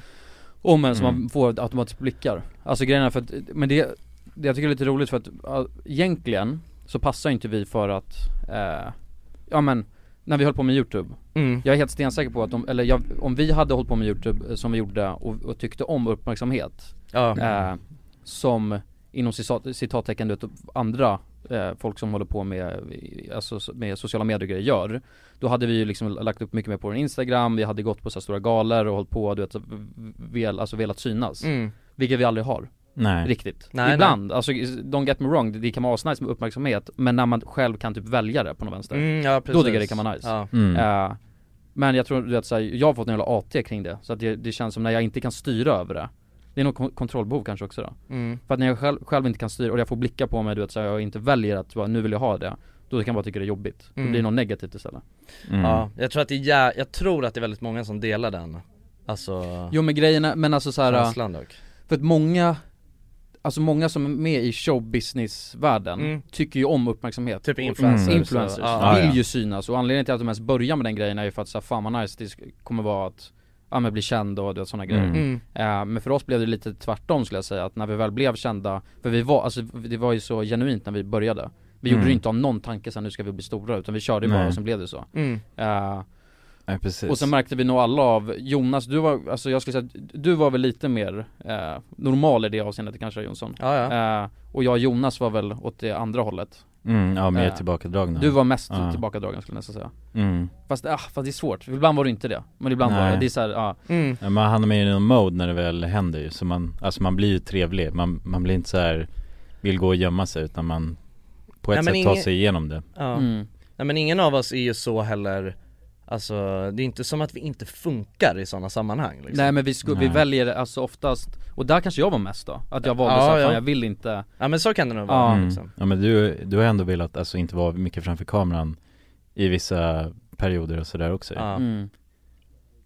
om en som Mm. man får automatiskt blickar Alltså grejen är för att, men det, det jag tycker är lite roligt för att ja, egentligen så passar inte vi för att, eh, ja men när vi höll på med youtube Mm. Jag är helt stensäker på att om, eller jag, om vi hade hållit på med youtube eh, som vi gjorde och, och tyckte om uppmärksamhet Ja, eh, Som inom citat, citattecken du vet, andra eh, folk som håller på med, alltså, med sociala medier gör Då hade vi ju liksom lagt upp mycket mer på vår instagram, vi hade gått på så stora galor och hållit på du vet, vel, alltså velat synas. Mm. Vilket vi aldrig har, Nej. Riktigt. Nej, Ibland, alltså don't get me wrong, det, det kan vara asnice med uppmärksamhet Men när man själv kan typ välja det på något vänster Mm, ja Då tycker jag det kan vara nice. Ja, mm. Eh, Men jag tror du vet, så här, jag har fått en jävla AT kring det, så att det, det känns som när jag inte kan styra över det Det är nog kon- kontrollbehov kanske också då mm. För att när jag själv, själv inte kan styra och jag får blickar på mig du vet så jag inte väljer att bara, nu vill jag ha det Då kan jag bara tycka det är jobbigt, Mm. då blir det något negativt istället Mm. ja, jag tror att det är, jä- jag tror att det är väldigt många som delar den Alltså, Jo men grejen är, men alltså så här, känslan dock för att många Alltså många som är med i showbusiness-världen Mm. tycker ju om uppmärksamhet Typ influencers Mm. Influencers, ja. vill Ja, ju synas och anledningen till att de ens börjar med den grejen är ju för att så här, fan vad nice det kommer vara att Ja men bli känd och du vet, sådana grejer Mm. Mm. Eh, Men för oss blev det lite tvärtom skulle jag säga, att när vi väl blev kända För vi var, alltså det var ju så genuint när vi började Vi Mm. gjorde det inte av någon tanke sen nu ska vi bli stora utan vi körde ju bara och sen blev det så Mm. Eh, Nej precis Och sen märkte vi nog alla av, Jonas du var, alltså jag skulle säga du var väl lite mer eh, normal i det avseendet kanske Jonsson Ja, ja. eh, Och jag och Jonas var väl åt det andra hållet mm, Ja, mer Eh, tillbakadragna Du var mest Ja. tillbakadragen skulle jag nästan säga mm. Fast, ah, fast det är svårt, ibland var det inte det Men ibland var Nej. det, det är såhär, ja Mm. ja, Man hamnar med i någon mode när det väl händer ju, så man, alltså man blir ju trevlig, man, man blir inte så här vill gå och gömma sig utan man på ett Nej, sätt tar ingen- sig igenom det Ja. mm. Nej men ingen av oss är ju så heller Alltså det är inte som att vi inte funkar i sådana sammanhang liksom. Nej men vi, sku, vi väljer alltså oftast, och där kanske jag var mest då, att jag valde Ja, såhär, ja. fan jag vill inte Ja men så kan det nog vara Ja. mm. liksom. Ja men du, du har ändå velat alltså inte vara mycket framför kameran i vissa perioder och sådär också. Ja. mm.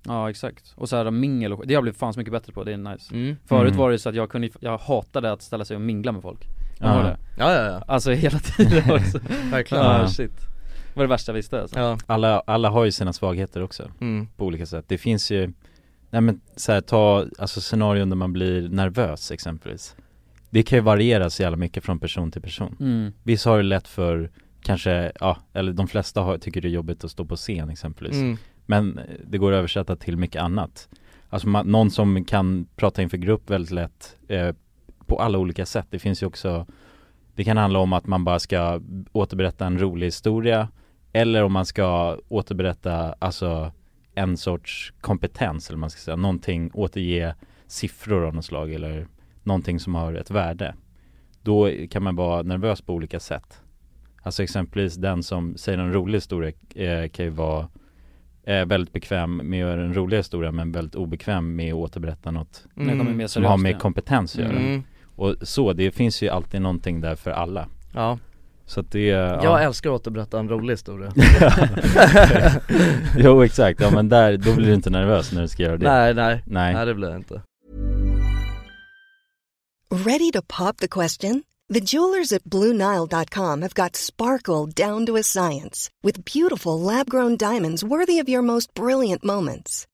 Ja exakt, och såhär mingel och det har jag blivit fan så mycket bättre på, det är nice Mm. Förut Mm. var det så att jag kunde, jag hatade att ställa sig och mingla med folk Ja. ja. det? Ja ja ja, Alltså hela tiden också verkligen Ja Ja. shit var det värsta jag visste alltså. Ja, Alla, alla har ju sina svagheter också mm. på olika sätt. Det finns ju, nej men så här, ta alltså scenarion där man blir nervös exempelvis. Det kan ju variera så jävla mycket från person till person. mm. Vissa har det lätt för kanske, ja, eller de flesta har, tycker det är jobbigt att stå på scen exempelvis. Mm. Men eh, det går att översätta till mycket annat. Alltså man, någon som kan prata inför grupp väldigt lätt eh, på alla olika sätt. Det finns ju också Det kan handla om att man bara ska återberätta en rolig historia Eller om man ska återberätta alltså en sorts kompetens eller man ska säga, någonting, återge siffror av något slag eller någonting som har ett värde. Då kan man vara nervös på olika sätt. Alltså exempelvis den som säger en rolig historia eh, kan ju vara eh, väldigt bekväm med att göra en rolig historia men väldigt obekväm med att återberätta något mer som har med kompetens att göra. Mm. Och så, det finns ju alltid någonting där för alla Ja, Så att det, jag ja. älskar att återberätta en rolig historia Jo exakt, ja men där, då blir du inte nervös när du ska göra det Nej nej, Nej. nej det blir jag inte Ready to pop the question? The jewelers at BlueNile.com have got sparkle down to a science with beautiful lab grown diamonds worthy of your most brilliant moments.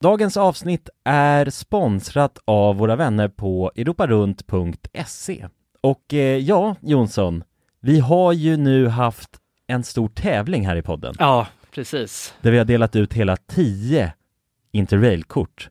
Dagens avsnitt är sponsrat av våra vänner på europarunt.se Och eh, ja, Jonsson, vi har ju nu haft en stor tävling här i podden. Ja, precis. Där vi har delat ut hela 10 Interrail-kort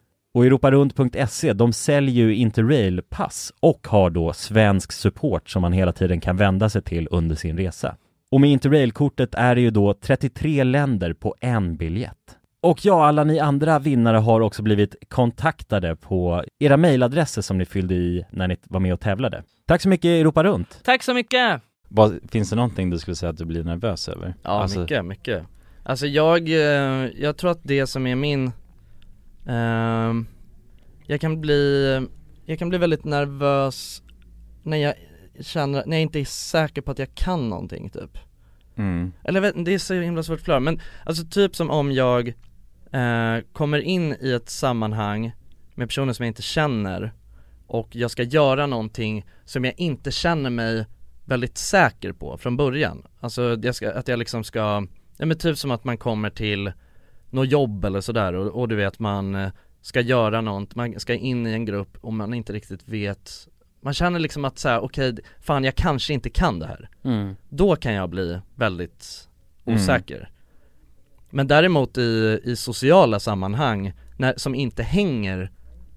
Och europarunt.se, de säljer ju Interrail-pass och har då svensk support som man hela tiden kan vända sig till under sin resa. Och med Interrail-kortet är det ju då 33 länder på en biljett. Och ja, alla ni andra vinnare har också blivit kontaktade på era mejladresser som ni fyllde i när ni var med och tävlade. Tack så mycket Europa Runt! Tack så mycket! finns det någonting du skulle säga att du blir nervös över? Ja, Alltså- mycket, mycket. Alltså jag, eh, jag tror att det som är min, ehm, jag kan bli, jag kan bli väldigt nervös när jag känner, när jag inte är säker på att jag kan någonting typ. Mm. Eller vet, det är så himla svårt att förklara men alltså typ som om jag eh, kommer in i ett sammanhang med personer som jag inte känner och jag ska göra någonting som jag inte känner mig väldigt säker på från början. Alltså jag ska, att jag liksom ska, ja men typ som att man kommer till något jobb eller sådär och, och du vet man eh, ska göra något, man ska in i en grupp och man inte riktigt vet man känner liksom att såhär, okej, fan jag kanske inte kan det här Mm. Då kan jag bli väldigt Mm. osäker Men däremot i, i sociala sammanhang, när, som inte hänger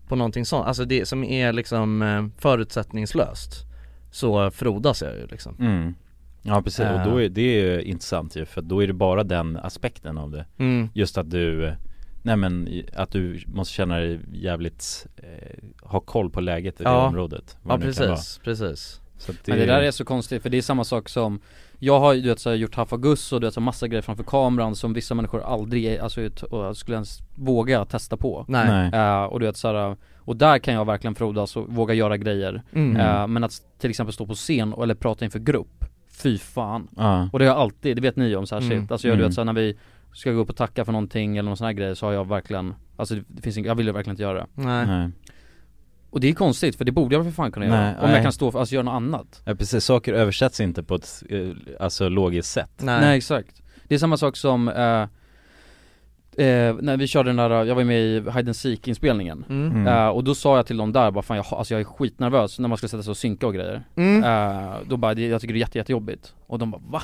på någonting sånt, alltså det som är liksom eh, förutsättningslöst Så frodas jag ju liksom Mm. Ja precis, och Eh. då är det är ju intressant ju för då är det bara den aspekten av det Mm. Just att du, eh, nej men att du måste känna dig jävligt, eh, ha koll på läget i det Ja. området Ja det nu kan precis, precis att Men det där är så konstigt för det är samma sak som Jag har ju du vet, så här, gjort Hafagus och du vet så här, massa grejer framför kameran som vissa människor aldrig, alltså skulle ens våga testa på Nej. Nej. Eh, och du vet så här, och där kan jag verkligen frodas och våga göra grejer Mm. Eh, Men att till exempel stå på scen eller prata inför grupp Fy fan. Ja, Och det har jag alltid, det vet ni om så här Mm. Alltså jag, du Mm. vet så här, när vi ska gå upp och tacka för någonting eller någon sån här grej så har jag verkligen Alltså det finns ing- jag vill ju verkligen inte göra det. Nej, nej. Och det är konstigt för det borde jag för fan kunna göra. Nej, Om nej. jag kan stå för, alltså göra något annat. Ja precis, saker översätts inte på ett, eh, alltså logiskt sätt. Nej, Nej exakt. Det är samma sak som, eh, eh, när vi körde den där, jag var med i Hide and Seek inspelningen Mm. Mm. Eh, Och då sa jag till dem där bara fan jag, alltså jag är skitnervös när man ska sätta sig och synka och grejer Mm. Eh, Då bara, det, jag tycker det är jätte, jättejobbigt Och de bara va?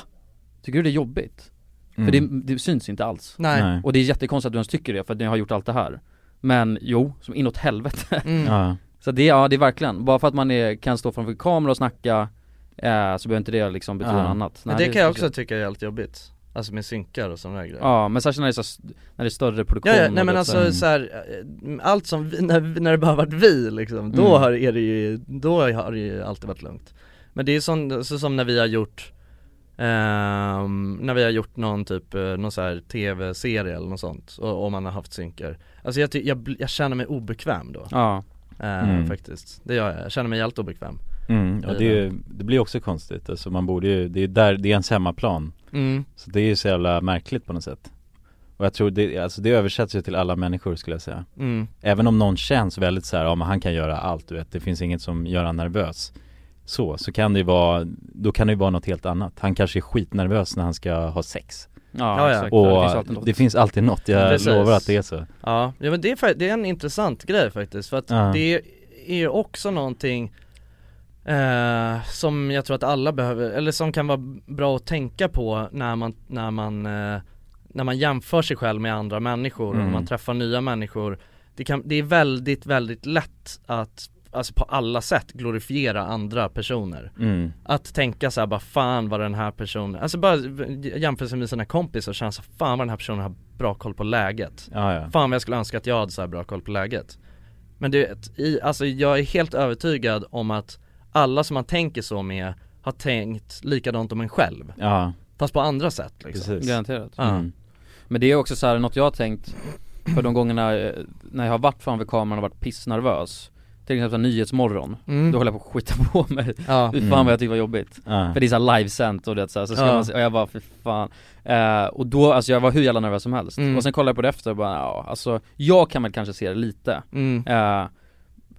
Tycker du det är jobbigt? Mm. För det, det syns inte alls Nej. Nej. Och det är jättekonstigt att du ens tycker det för att ni har gjort allt det här Men jo, som inåt helvete Mm. Ja, Så det, ja det är verkligen, bara för att man är, kan stå framför kamera och snacka eh, Så behöver inte det liksom betyda Ja. något annat Men Nej, det kan jag också tycka är helt jobbigt Alltså med synkar och sådana grejer Ja, men särskilt när det är, så, när det är större produktion Ja, ja nej men alltså Mm. så här, eh, allt som vi, när, när det bara varit vi liksom, då Mm. har, är det ju, då har det ju alltid varit lugnt Men det är sån, så som när vi har gjort ehm, när vi har gjort någon typ, eh, någon så här tv-serie eller något sånt, och, och man har haft synkar Alltså jag, jag, jag känner mig obekväm då, Ja, eh, Mm. faktiskt Det gör jag, jag känner mig helt obekväm mm. ja det, är, det blir också konstigt, alltså man borde ju, det är där, det är ens hemmaplan mm. Så det är ju så jävla märkligt på något sätt Och jag tror det, alltså det översätts ju till alla människor skulle jag säga Mm. Även om någon känns väldigt så här, ja men han kan göra allt du vet, det finns inget som gör han nervös Så, så kan det ju vara, då kan det ju vara något helt annat Han kanske är skitnervös när han ska ha sex ja, Ja, ja. exakt Och det finns alltid något. det finns alltid något, jag Precis. lovar att det är så Ja, ja men det är, det är en intressant grej faktiskt för att Ja. det är ju också någonting eh, som jag tror att alla behöver, eller som kan vara bra att tänka på när man, när man, eh, när man jämför sig själv med andra människor och Mm. när man träffar nya människor det, kan, det är väldigt, väldigt lätt att, alltså på alla sätt glorifiera andra personer mm. att tänka såhär bara fan vad den här personen, alltså bara jämföra med sina kompisar och känna så fan vad den här personen har bra koll på läget Ja, ja. Fan vad jag skulle önska att jag hade så här bra koll på läget Men du vet, i, alltså jag är helt övertygad om att alla som man tänker så med har tänkt likadant om en själv Ja, Fast på andra sätt liksom precis Garanterat mm. Men det är också så här, något jag har tänkt För de gångerna eh, när jag har varit framför kameran och varit pissnervös Till exempel Nyhetsmorgon, Mm. då håller jag på att skita på mig Ja, Fy fan Mm. vad jag tycker det var jobbigt ja. För det är såhär livesänt och det så, här, så ska Ja. man se, och jag bara fy fan eh, Och då, alltså jag var hur jävla nervös som helst Mm. Och sen kollade jag på det efter och bara, ja alltså Jag kan väl kanske se det lite mm. eh,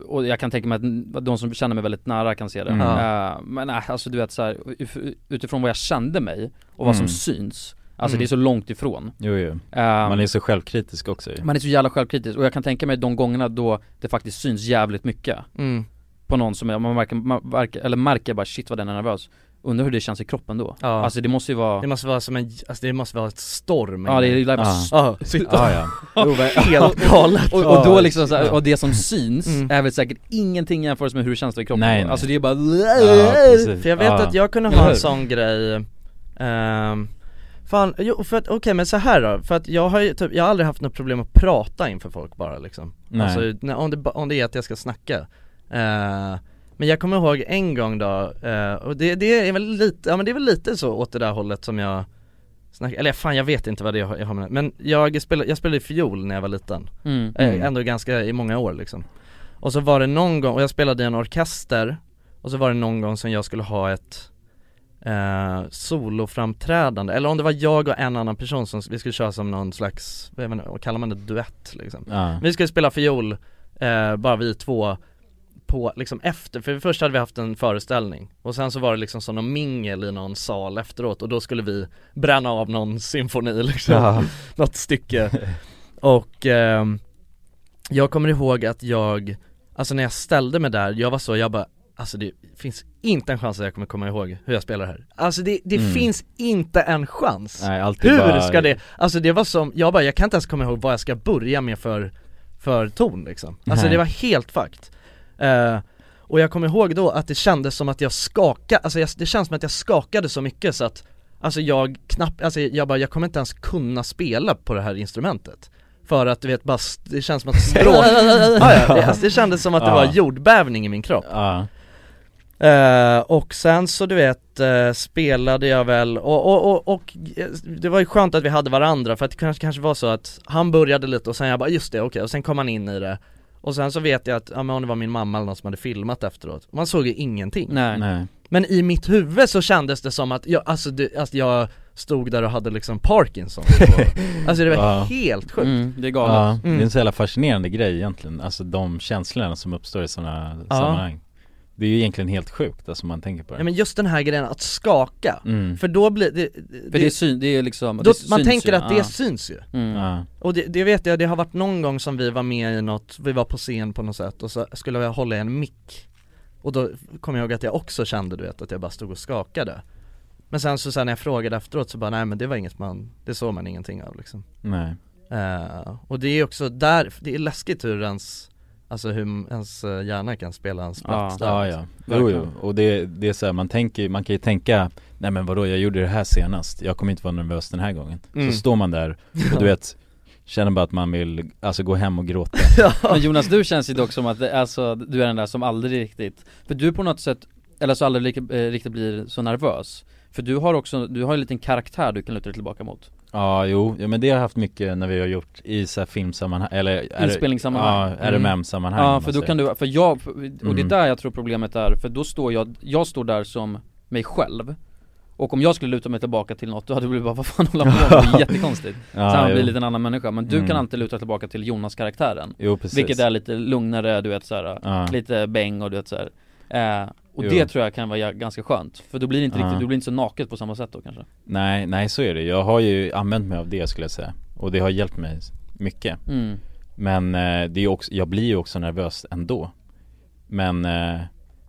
Och jag kan tänka mig att de som känner mig väldigt nära kan se det Mm. eh, Men nej, alltså du vet så här, ut- utifrån vad jag kände mig och vad som Mm. syns Alltså Mm. det är så långt ifrån Jo, jo. Eh, Man är så självkritisk också ju man är så jävla självkritisk och jag kan tänka mig de gångerna då det faktiskt syns jävligt mycket Mm. På någon som är, man märker, man märker, eller märker bara shit vad den är nervös Undrar hur det känns i kroppen då? Ja. Alltså det måste ju vara Det måste vara som en, alltså det måste vara ett storm Ja det är ju bara Ja. Ja, sitta Ja, ja. helt galet och, och då liksom så här, och det som syns Mm. är väl säkert ingenting jämfört med hur det känns i kroppen Nej, nej. Alltså det är bara. För jag vet Ja. att jag kunde ha en sån grej ehm, Fan, jo för att, okej men så här då, för att jag har ju typ, jag har aldrig haft något problem att prata inför folk bara liksom Nej. Alltså när, om, det, om det är att jag ska snacka Eh, Men jag kommer ihåg en gång då, eh, och det, det är väl lite, ja men det är väl lite så åt det där hållet som jag snackar, eller fan jag vet inte vad det är jag har, med Men jag spelade, jag spelade fiol när jag var liten mm. Eh, Mm. Ändå ganska i många år liksom Och så var det någon gång, och jag spelade i en orkester Och så var det någon gång som jag skulle ha ett eh, soloframträdande, eller om det var jag och en annan person som vi skulle köra som någon slags, vad kallar man det, duett liksom Ja. Vi skulle spela fiol, eh, bara vi två på liksom efter, för först hade vi haft en föreställning och sen så var det liksom som någon mingel i någon sal efteråt och då skulle vi bränna av någon symfoni liksom, Ja. något stycke Och ehm, jag kommer ihåg att jag, alltså när jag ställde mig där, jag var så, jag bara Alltså det finns inte en chans att jag kommer komma ihåg hur jag spelar här Alltså det, det Mm. finns inte en chans Nej, alltid Hur bara... ska det, alltså det var som, jag bara, jag kan inte ens komma ihåg vad jag ska börja med för, för ton liksom Alltså Nej. det var helt fucked Eh, Och jag kommer ihåg då att det kändes som att jag skakade, alltså jag, det känns som att jag skakade så mycket så att Alltså jag knappt, alltså jag bara, jag kommer inte ens kunna spela på det här instrumentet. För att du vet bara, det känns som att stråk, ah, ja, det, alltså det kändes som att det var jordbävning i min kropp. Ja, Eh, och sen så du vet, eh, spelade jag väl, och, och, och, och eh, det var ju skönt att vi hade varandra för att det kanske, kanske var så att han började lite och sen jag bara just det, okej, och sen kom han in i det Och sen så vet jag att, ja men om det var min mamma eller någon som hade filmat efteråt, man såg ju ingenting. Nej, nej. Men i mitt huvud så kändes det som att jag, alltså, det, alltså jag stod där och hade liksom Parkinson och, Alltså det var Ja. helt sjukt. Mm, det är galet. Ja, Mm. det är en så jävla fascinerande grej egentligen, alltså de känslorna som uppstår i sådana Ja. sammanhang Det är ju egentligen helt sjukt alltså man tänker på det Ja men just den här grejen att skaka, Mm. för då blir det, För det är syn, det är liksom, då, det Man syns tänker ju. att det Ja. syns ju Mm. Ja. Och det, det vet jag, det har varit någon gång som vi var med i något, vi var på scen på något sätt och så skulle jag hålla i en mick Och då kom jag ihåg att jag också kände du vet att jag bara stod och skakade Men sen så sen när jag frågade efteråt så bara nej men det var inget man, det såg man ingenting av liksom Nej Eh, Och det är också där, det är läskigt hur ens Alltså hur ens eh, hjärna kan spela en spratt där Ja ja, jo, jo. och det, det är så här, man tänker man kan ju tänka Nej men vadå, jag gjorde det här senast, jag kommer inte vara nervös den här gången. Mm. Så står man där och du vet Känner bara att man vill, alltså gå hem och gråta. Men Jonas du känns ju dock som att det är så, du är den där som aldrig riktigt För du på något sätt, eller så aldrig riktigt, eh, riktigt blir så nervös. För du har också, du har en liten karaktär du kan luta dig tillbaka mot Ja jo, ja, men det har jag haft mycket när vi har gjort i så här filmsammanhang, eller Inspelningssammanhang Ja, RMM-sammanhang Ja om man för då kan du, för jag, och det är Mm. där jag tror problemet är, för då står jag, jag står där som mig själv och om jag skulle luta mig tillbaka till något, då hade det blivit bara vad fan håller på med? Det är jättekonstigt Ja, Så han blir lite en annan människa, men du Mm. kan alltid luta tillbaka till Jonas-karaktären Jo, precis. Vilket är lite lugnare, du vet såhär, Ja. lite bäng och du vet såhär eh, Och Jo. det tror jag kan vara ganska skönt, för då blir det inte Ja. riktigt, du blir inte så naket på samma sätt då kanske Nej, nej så är det. Jag har ju använt mig av det skulle jag säga. Och det har hjälpt mig mycket. Mm. Men eh, det är också, jag blir ju också nervös ändå. Men eh,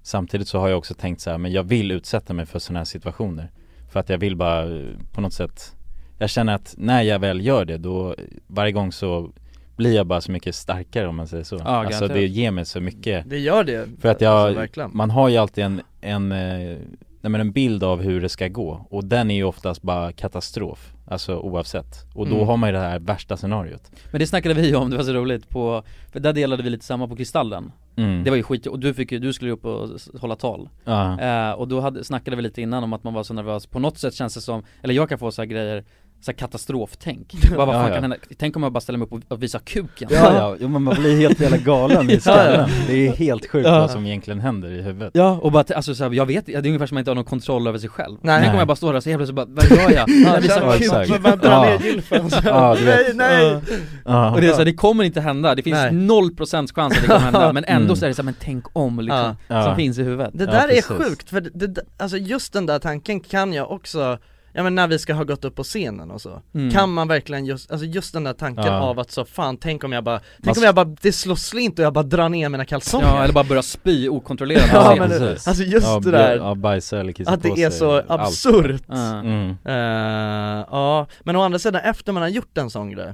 samtidigt så har jag också tänkt så här, men jag vill utsätta mig för sådana här situationer. För att jag vill bara eh, på något sätt Jag känner att när jag väl gör det då Varje gång så blir jag bara så mycket starkare om man säger så. alltså garanterat. det ger mig så mycket Det gör det, För att jag, alltså, man har ju alltid en, en, eh, nej men en bild av hur det ska gå och den är ju oftast bara katastrof Alltså oavsett. Och då Mm. har man ju det här värsta scenariot Men det snackade vi om, det var så roligt på, för där delade vi lite samma på Kristallen Mm. Det var ju skit, och du fick ju, du skulle ju upp och hålla tal Ja. eh, Och då hade, snackade vi lite innan om att man var så nervös, på något sätt känns det som, eller jag kan få så här grejer så här katastroftänk, bara vad Ja, fan ja. kan hända? Tänk om jag bara ställer mig upp och- visar kuken Ja, ja, jo, men man blir helt jävla galen i skallen. Det är helt sjukt Ja. vad som egentligen händer i huvudet Ja, och bara, alltså så här, jag vet, det är ungefär som att man inte har någon kontroll över sig själv Nej. Tänk om jag bara står där och så helt plötsligt bara, vad gör jag? Ja, jag visar kuken. Bara dra Ja. ner gylfen. Ja. Nej, nej! Ja. Och det är så här, det kommer inte hända, det finns noll procents chans att det kommer hända, men ändå Mm. så är det så här, men tänk om liksom, Ja. som finns i huvudet Det Ja, där är sjukt, för det, det, alltså just den där tanken kan jag också Ja men när vi ska ha gått upp på scenen och så, Mm. kan man verkligen just, alltså just den där tanken Ja. av att så fan tänk om jag bara, tänk om jag bara, det slår slint och jag bara drar ner mina kalsonger Ja, eller bara börja spy okontrollerat Ja, men det- alltså just ja, det där- Ja bajsa eller kissa Att på det är sig, så allt. absurt Ja. mm. Eh, Ja, men å andra sidan efter man har gjort en sån grej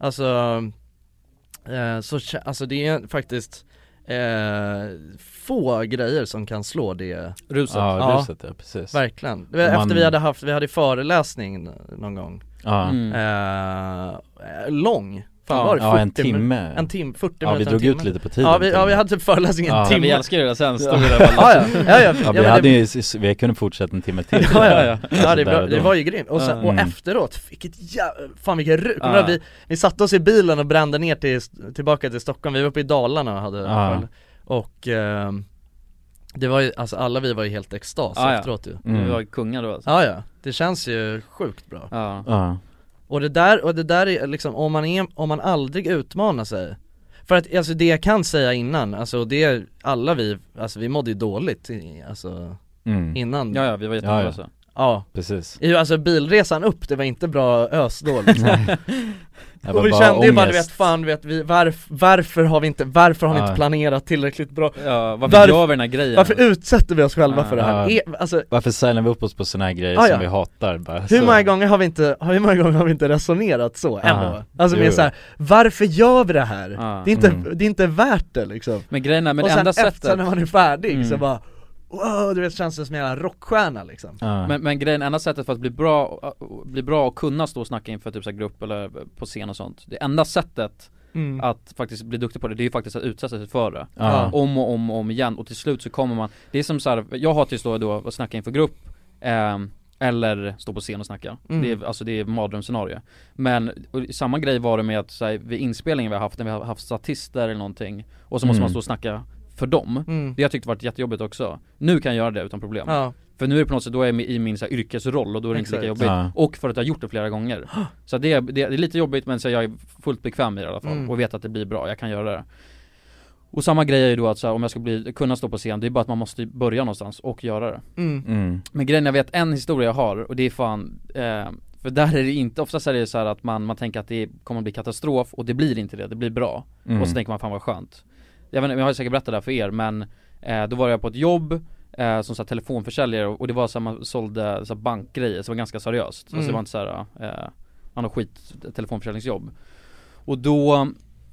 Alltså, eh, så alltså det är faktiskt eh, få grejer som kan slå det Ruset. Ja, ruset ja, precis. Verkligen, Om efter man- vi hade haft, vi hade föreläsning någon gång. Ja, Mm. eh, Lång, fan Ja, var det? ja en 40 timme min- En timme, 40 Ja vi minuter, drog en ut timme. lite på tiden Ja vi, ja vi hade typ föreläsning en Ja. timme Vi älskar ju det sen, stod vi Ja, där bara ja, ja, ja, Ja, ja, vi men hade det- ju, vi kunde fortsätta en timme till Ja, ja, ja. ja det, var, det var ju grymt, och, sen, och Mm. efteråt, vilket jävla, fan vilken ruk, Ja. vi, vi satte oss i bilen och brände ner till, tillbaka till Stockholm, vi var uppe i Dalarna och hade Ja. Och ehm, det var ju, alltså alla vi var ju helt extas Ja, ja. efteråt ju Mm. Vi var kungar då alltså. Ja ja, det känns ju sjukt bra Ja, Ja, Och det där, och det där är liksom, om man är, om man aldrig utmanar sig. För att, alltså det jag kan säga innan, alltså det, alla vi, alltså vi mådde ju dåligt, alltså mm. innan. Ja, ja vi var Ja, jättenervösa Ja, precis. Alltså bilresan upp, det var inte bra ös Och vi bara kände ju bara du vet, fan vet vi, varf, varför har vi inte, varför har vi inte planerat tillräckligt bra? Ja, varför Varför- gör vi den här grejen? Varför utsätter vi oss själva Ja. för det här? Ja. E, alltså, Varför signar vi upp oss på såna här grejer Ah, som vi hatar bara hur så. många gånger har vi inte, hur många gånger har vi inte resonerat så Ja. ändå? Alltså Jo. med så här, varför gör vi det här? Ja. Det, är inte, Mm. det är inte värt det liksom Men grejen är, men Och det sen enda efter sättet när man är färdig så Mm. bara Wow, du vet känns det som en jävla rockstjärna liksom ja. Men, men grejen, enda sättet för att bli bra, bli bra och kunna stå och snacka inför typ så här grupp eller på scen och sånt Det enda sättet Mm. att faktiskt bli duktig på det, det är ju faktiskt att utsätta sig för det Ja. Om och om och om igen och till slut så kommer man Det är som så här, jag har tills då, då att snacka inför grupp ehm, Eller stå på scen och snacka Mm. Det är, alltså det är mardrömsscenario Men samma grej var det med att så här, vid inspelningen vi har haft, när vi har haft statister eller någonting Och så måste Mm. man stå och snacka för dem. Mm. Det har jag tyckt varit jättejobbigt också. Nu kan jag göra det utan problem. Ja, För nu är det på något sätt, då är jag i min så här, yrkesroll och då är det inte lika jobbigt. Ja. Och för att jag har gjort det flera gånger. Så det, är- det, det är lite jobbigt men så jag är fullt bekväm i det i alla fall Mm. och vet att det blir bra, jag kan göra det. Och samma grej är ju då att så här, om jag ska bli, kunna stå på scen, det är bara att man måste börja någonstans och göra det. Mm. Mm. Men grejen, jag vet en historia jag har och det är fan, eh, för där är det inte, oftast är det så här att man, man tänker att det kommer att bli katastrof och det blir inte det, det blir bra. Mm. Och så tänker man fan vad skönt Jag vet jag har säkert berättat det här för er men eh, då var jag på ett jobb eh, som så här, telefonförsäljare och det var så här, man sålde så här, bankgrejer, så det var ganska seriöst Alltså Mm. det var inte så här, eh, ja, något skit telefonförsäljningsjobb Och då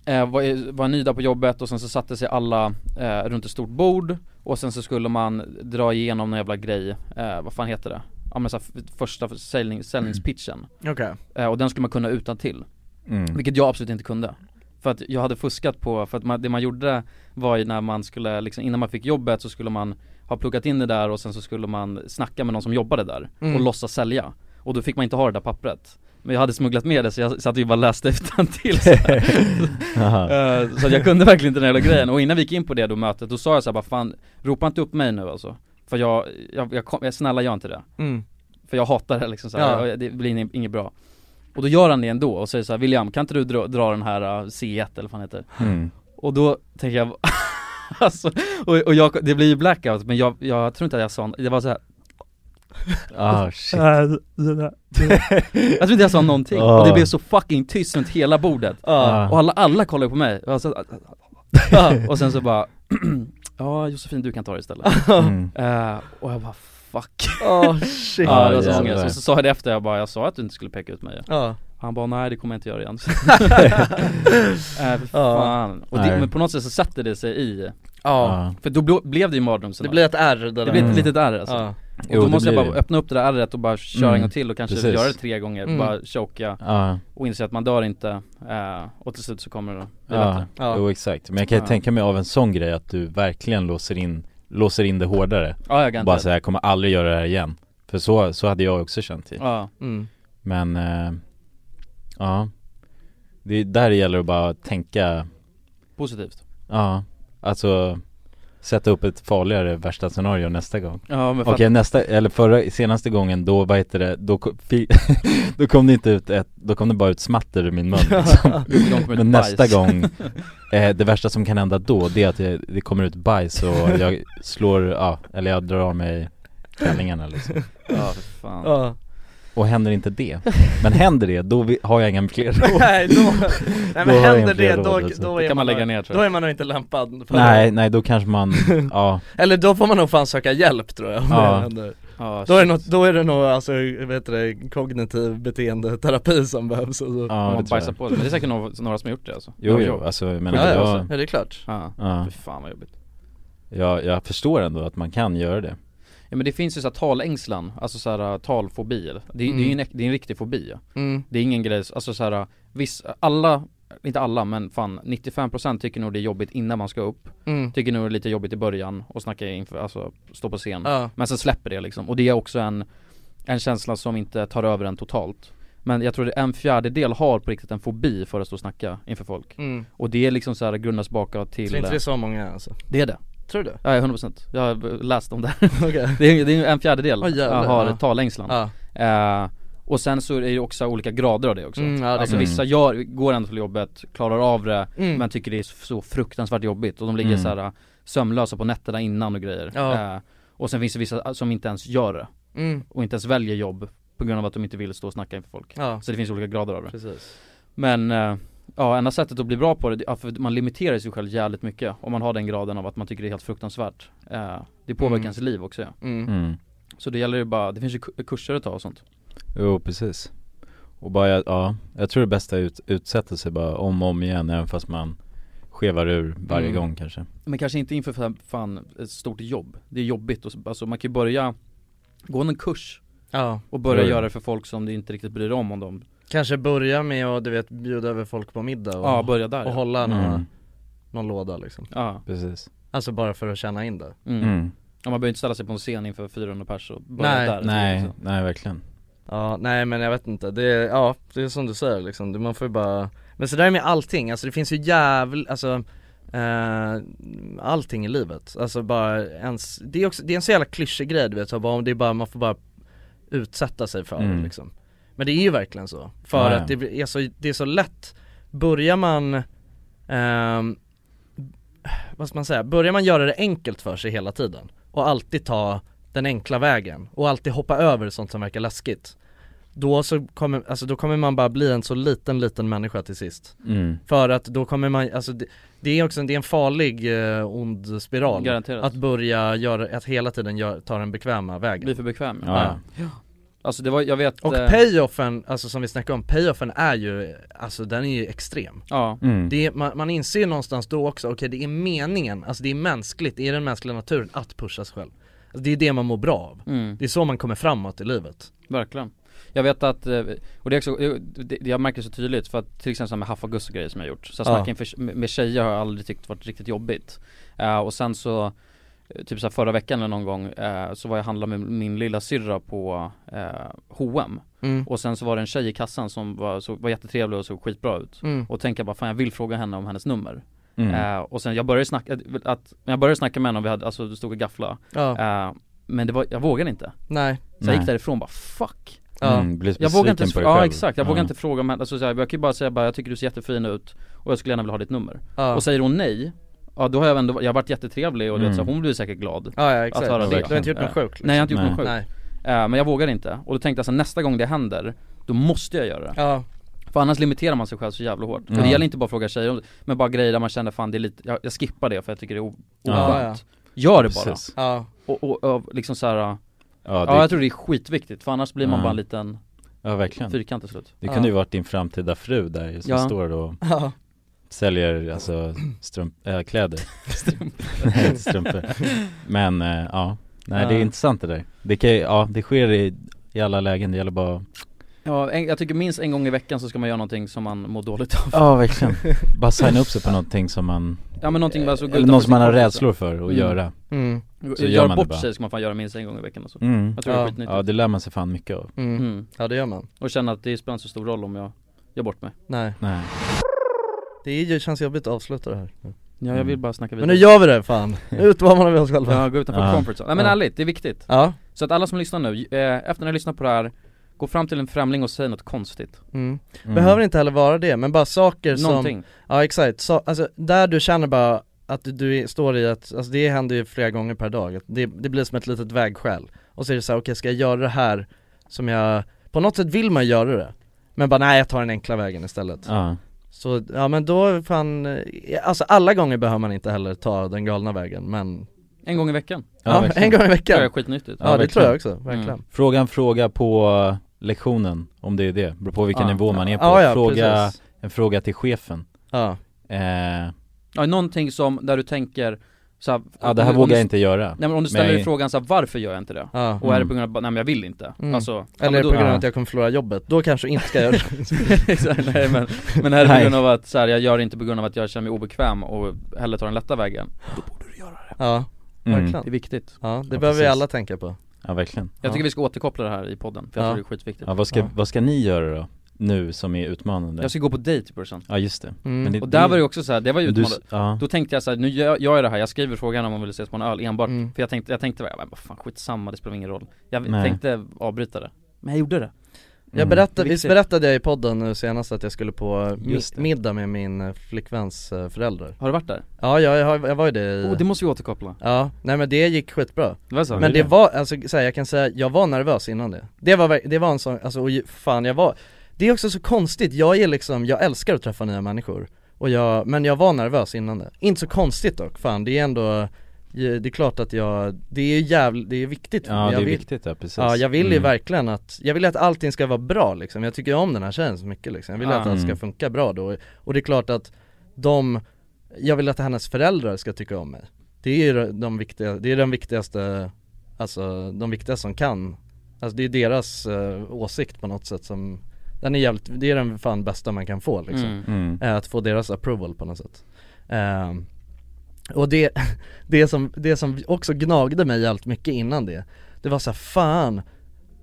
eh, var, jag, var jag ny där på jobbet och sen så satte sig alla eh, runt ett stort bord Och sen så skulle man dra igenom någon jävla grej, eh, vad fan heter det? Ja men så här, första säljning, säljningspitchen Okej. eh, Och den skulle man kunna utan till Mm. vilket jag absolut inte kunde För att jag hade fuskat på, för att man, det man gjorde var ju när man skulle liksom, innan man fick jobbet så skulle man ha pluggat in det där och sen så skulle man snacka med någon som jobbade där Mm. och låtsas sälja Och då fick man inte ha det där pappret Men jag hade smugglat med det så jag satt ju bara läste utantill så. Eh, så jag kunde verkligen inte den hela grejen och innan vi gick in på det då mötet då sa jag så här, bara fan Ropa inte upp mig nu alltså För jag, jag, jag, kom, jag snälla gör inte det Mm. För jag hatar det liksom så här, Ja. det blir inget bra Och då gör han det ändå och säger så här, William kan inte du dra, dra den här uh, C1 eller vad han heter? Mm. Och då tänker jag Alltså, och, och jag, det blir ju blackout men jag, jag tror inte att jag sa, det var så här. Ah shit Jag tror inte jag sa någonting, Ah. och det blev så fucking tyst runt hela bordet Ah. Och alla, alla kollade på mig, och, ja, och sen så bara Ja Josefin du kan ta det istället Mm. Eh, Och jag bara fuck Åh shit. Ja det var så jävlar. ångest, och så sa jag det efter, jag bara jag sa att du inte skulle peka ut mig Ja. Han bara nej det kommer jag inte göra igen äh, fan. Och det, men på något sätt så sätter det sig i Ja. För då blev det ju Det mardrömsscenario blir ett R det Det där. blir ett Mm. litet ärr alltså Ja. Och Jo, då det måste jag bara det. öppna upp det där ärret och bara köra Mm. en gång till och kanske Precis. göra det tre gånger, Mm. bara choka Ja, och inse att man dör inte eh, och till slut så kommer det bli ja, bättre Ja. jo exakt Men jag kan ju Ja. tänka mig av en sån grej att du verkligen låser in Låser in det hårdare. Ja jag Bara säga jag kommer aldrig göra det här igen. För så, så hade jag också känt det Ja, Mm. Men, eh, ja. Det är där det gäller att bara tänka positivt. Ja, alltså Sätta upp ett farligare värsta scenario nästa gång Ja men Okej att, nästa, eller förra, senaste gången då, vad heter det, då, fi, då kom det inte ut ett, då kom det bara ut smatter ur min mun liksom. Men bajs. nästa gång, eh, det värsta som kan hända då, det är att det, det kommer ut bajs och jag slår, ja, eller jag drar av mig klänningarna liksom Ja för fan Ja. Och händer inte det, men händer det, då vi, har jag inga fler råd. Nej, då, nej Då men jag händer det då, råd, alltså. då Det är kan man lägga ner, tror Då är man nog inte lämpad för Nej, nej då kanske man, ja, Eller då får man nog fan söka hjälp tror jag om Ja. det händer. Ja, Då är, det något, då är det nog alltså, heter det, kognitiv beteendeterapi som behövs alltså. ja det man bajsar på det, men det är säkert några, några som har gjort det alltså. Jo, Ja, jo, alltså men Ja, ja, jag, alltså. ja det är klart. Ja, ja, fy fan vad jobbigt. Jag, jag förstår ändå att man kan göra det Ja men det finns ju såhär talängslan, alltså såhär talfobi det, det, är Mm. ju en, det är en riktig fobi mm. Det är ingen grej, alltså såhär, viss, alla, inte alla men fan 95% tycker nog det är jobbigt innan man ska upp Mm. Tycker nog det är lite jobbigt i början och snacka inför, alltså stå på scen Ja. Men sen släpper det liksom, och det är också en, en känsla som inte tar över en totalt Men jag tror det en fjärdedel har på riktigt en fobi för att stå och snacka inför folk Mm. Och det är liksom såhär grundas bakåt till Så inte det är så många alltså? Det är det, Tror du det? ja 100% Jag har läst om det Okej Det är, det är en fjärdedel Oj, jävlar. har Ja. talängslan Ja, Eh, och sen så är det ju också olika grader av det också Mm, ja, det Alltså vissa gör, går ändå till jobbet, klarar av det mm. Men tycker det är så fruktansvärt jobbigt och de ligger Mm. så här sömnlösa på nätterna innan och grejer Ja. eh, Och sen finns det vissa som inte ens gör det mm. och inte ens väljer jobb På grund av att de inte vill stå och snacka inför folk Ja, Så det finns olika grader av det precis Men eh, Ja, enda sättet att bli bra på det, ja, för man limiterar sig själv jävligt mycket om man har den graden av att man tycker det är helt fruktansvärt eh, Det påverkar Mm. ens liv också ja. mm. mm. Så det gäller ju bara, det finns ju ku- kurser att ta och sånt Jo precis Och bara, ja, jag tror det bästa är ut, utsätta sig bara om och om igen även fast man skevar ur varje Mm. gång kanske Men kanske inte inför fan, fan ett stort jobb Det är jobbigt och, så- alltså man kan ju börja Gå en kurs Ja, och börja göra det för folk som du inte riktigt bryr dig om om de kanske börja med att du vet bjuda över folk på middag och, Ja, börja där och ja. hålla någon, mm. någon låda liksom Ja, Precis Alltså bara för att känna in det mm. mm. Ja, man behöver inte ställa sig på en scen inför 400 pers och börja Nej. där Nej, Så. nej verkligen Ja, nej men jag vet inte, det är, ja det är som du säger liksom, Det- man får ju bara Men så där är med allting, alltså det finns ju jävla, alltså eh, Allting i livet, alltså bara ens, det är också, det är en så jävla klyschig grej du vet, så bara, om det är bara, man får bara utsätta sig för Mm. det liksom Men det är ju verkligen så, för Ja, ja. att det är så, det är så lätt Börjar man ehm, vad ska man säga, börjar man göra det enkelt för sig hela tiden och alltid ta den enkla vägen och alltid hoppa över sånt som verkar läskigt då så kommer, alltså då kommer man bara bli en så liten liten människa till sist Mm. För att då kommer man, alltså det, det är också en, det är en farlig eh, ond spiral Garanterat. Att börja göra, att hela tiden gör, ta den bekväma vägen Bli för bekväm Ja, ja. Alltså det var, jag vet Och eh, payoffen, alltså som vi snackade om, payoffen är ju, alltså den är ju extrem. Ja, Mm. det är, man, man inser ju någonstans då också, okej det är meningen, alltså det är mänskligt, det är den mänskliga naturen att pusha sig själv? Alltså, Det är det man mår bra av, mm, det är så man kommer framåt i livet. Verkligen. Jag vet att, eh, och det är också, det, jag märker så tydligt för att till exempel med Haff och Gus och grejer som jag har gjort. Så Ja. snacka inför, med tjejer har jag aldrig tyckt varit riktigt jobbigt. Eh, Och sen så eh, Typ så här förra veckan eller någon gång eh, så var jag och handlade med min lilla syrra på eh, H&M. Mm. Och sen så var det en tjej i kassan som var, så, var jättetrevlig och såg skitbra ut. Mm. Och tänkte jag bara fan jag vill fråga henne om hennes nummer. Mm. eh, Och sen jag började snacka, att, jag började snacka med henne och vi hade, alltså det stod och gaffla. Ja, eh, Men det var, jag vågade inte. Nej, Så jag gick därifrån bara fuck. Ja, Mm, Jag vågar inte ja exakt, jag vågar Ja. inte fråga henne, alltså, så här, jag kan ju bara säga bara jag tycker du ser jättefin ut. Och jag skulle gärna vilja ha ditt nummer. Ja, Och säger hon nej, ja då har jag ändå, jag har varit jättetrevlig och du vet, så Mm. hon blir säkert glad ja, ja exakt, Att höra det. du har inte gjort något Ja. sjukt liksom. Nej jag har inte gjort Nej. något sjukt, Nej, Eh, men jag vågar inte och då tänkte jag så nästa gång det händer, då måste jag göra det ja, För annars limiterar man sig själv så jävla hårt. Och Ja. det gäller inte bara att fråga tjejer men bara grejer där man känner fan det är lite, jag, jag skippar det för jag tycker det är o- Ja. oskönt Gör det bara! Precis. ja, Och, och, och liksom så här, ja, Ja, jag tror det är skitviktigt för annars blir man Ja. bara en liten ja verkligen fyrkant till slut Det Ja. kunde ju varit din framtida fru där som Ja. står och ja, säljer alltså strump, äh, kläder. Nej, inte strumpor. Men äh, ja, nej det är Ja. intressant det där. Det kan ju, ja det sker i, i alla lägen, det gäller bara Ja, en, jag tycker minst en gång i veckan så ska man göra någonting som man mår dåligt av. Ja verkligen. Bara signa upp sig på någonting som man Ja men någonting, alltså, gå Eller utanför något som man har rädslor för att Mm. göra. Mm, så gör Gör man det bort bara. sig ska man fan göra minst en gång i veckan alltså. mm. Jag tror det är Ja. skitnyttigt. Ja det lär man sig fan mycket av. Mm, mm. ja det gör man, Och känna att det spelar inte så stor roll om jag gör bort mig. Nej. Nej Det är ju, känns jobbigt att avsluta det här. Ja jag Mm. vill bara snacka Men vidare. nu gör vi det fan, nu utmanar vi oss själva. Ja, gå utanför Ja. comfort zone. Nej men Ja. ärligt, det är viktigt. Ja, Så att alla som lyssnar nu, eh, efter när ni lyssnar på det här Gå fram till en främling och säg något konstigt. Mm. mm. behöver inte heller vara det, men bara saker som Någonting. Ja exakt, så, alltså där du känner bara att du, du står i att, alltså det händer ju flera gånger per dag, att det, det blir som ett litet vägskäl. Och så är det så här, okej ska jag göra det här som jag, på något sätt vill man göra det. Men bara nej jag tar den enkla vägen istället. Ja, Så ja men då fan, eh, alltså alla gånger behöver man inte heller ta den galna vägen men En gång i veckan. Ja, Ja, en gång i Det är veckan skitnyttigt. Ja, det verkligen. tror jag också, verkligen. Mm. Fråga en fråga på lektionen, om det är det, beror på vilken Ja. nivå man är på. Ja ja, Fråga, precis. en fråga till chefen. Ja, eh, Ja, någonting som, där du tänker så här, Ja det här om vågar om du- jag inte göra Nej men om du ställer Men- dig frågan så här, varför gör jag inte det? ja Och är det Mm. på grund av, nej men jag vill inte, Mm. alltså ja, Eller men på då- grund av att jag kommer förlora jobbet, då kanske jag inte ska göra det nej men, men är det på grund av att så här, jag gör det inte på grund av att jag känner mig obekväm och hellre tar den lätta vägen Då borde du göra det Ja, mm. verkligen Det är viktigt Ja, det Ja, behöver vi alla tänka på Ja verkligen Jag Ja. tycker vi ska återkoppla det här i podden, för jag Ja. tror det är skitviktigt Ja vad ska, Ja. vad ska ni göra då? Nu som är utmanande? Jag ska gå på dejt brorsan Ja just det, Mm. Men det, Och där var det också så här, det var ju men du, utmanande ja. Då tänkte jag så här, nu gör jag det här, jag skriver frågan om man vill ses på en öl enbart Mm. För jag tänkte, jag tänkte, jag bara, vad fan skitsamma, det spelar ingen roll Jag Nej. tänkte avbryta det Men jag gjorde det Jag Mm. berättade, Det är visst berättade jag i podden nu senast att jag skulle på det. middag med min eh, flickväns eh, föräldrar Har du varit där? Ja, jag, jag, jag var ju det i, Oh, det måste vi återkoppla Ja, nej men det gick skitbra Det var så? Men det var, alltså så här, jag kan säga, jag var nervös innan det Det var, det var en sån, alltså och fan jag var Det är också så konstigt, jag är liksom, jag älskar att träffa nya människor och jag, Men jag var nervös innan det Inte så konstigt dock, fan det är ändå Det är klart att jag, det är jävligt, det är viktigt. Ja jag det är vill, viktigt ja precis Ja jag vill ju Mm. verkligen att, jag vill att allting ska vara bra liksom, jag tycker om den här tjejen så mycket liksom Jag vill Ja. att allt ska Mm. funka bra då, och det är klart att de, jag vill att hennes föräldrar ska tycka om mig Det är ju de viktiga, det är den viktigaste, alltså de viktigaste som kan Alltså det är deras eh, åsikt på något sätt som, den är jävligt, det är den fan bästa man kan få liksom mm. mm. Eh, Att få deras approval på något sätt Ehm, Och det, det, som, det som också gnagde mig jävligt mycket innan det Det var så här, fan,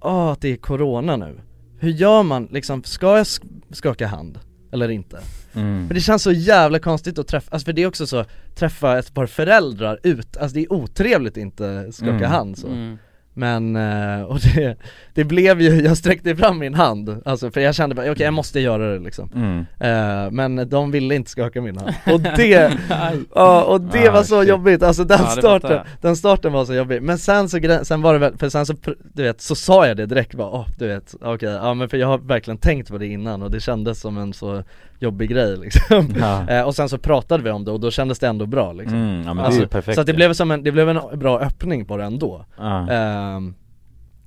åh att det är corona nu Hur gör man liksom, ska jag sk- skaka hand? Eller inte? Mm. För det känns så jävla konstigt att träffa, alltså för det är också så, träffa ett par föräldrar ut, alltså det är otrevligt att inte skaka Mm. hand så Mm. Men, eh, och det, det blev ju, jag sträckte fram min hand, alltså för jag kände bara, okej jag måste göra det liksom. Mm. Eh, Men de ville inte skaka min hand, och det, och det Ah, var så jobbigt, alltså den starten, den starten var så jobbig. Men sen så, sen var det väl, för sen så, du vet, så sa jag det direkt bara, åh du vet, okej, ja men för jag har verkligen tänkt på det innan och det kändes som en så jobbig grej liksom. Ja. Eh, Och sen så pratade vi om det och då kändes det ändå bra liksom. Mm, ja men det är Alltså, ju perfekt Så att det blev som en, det blev en bra öppning på det ändå. Ja. Ehm,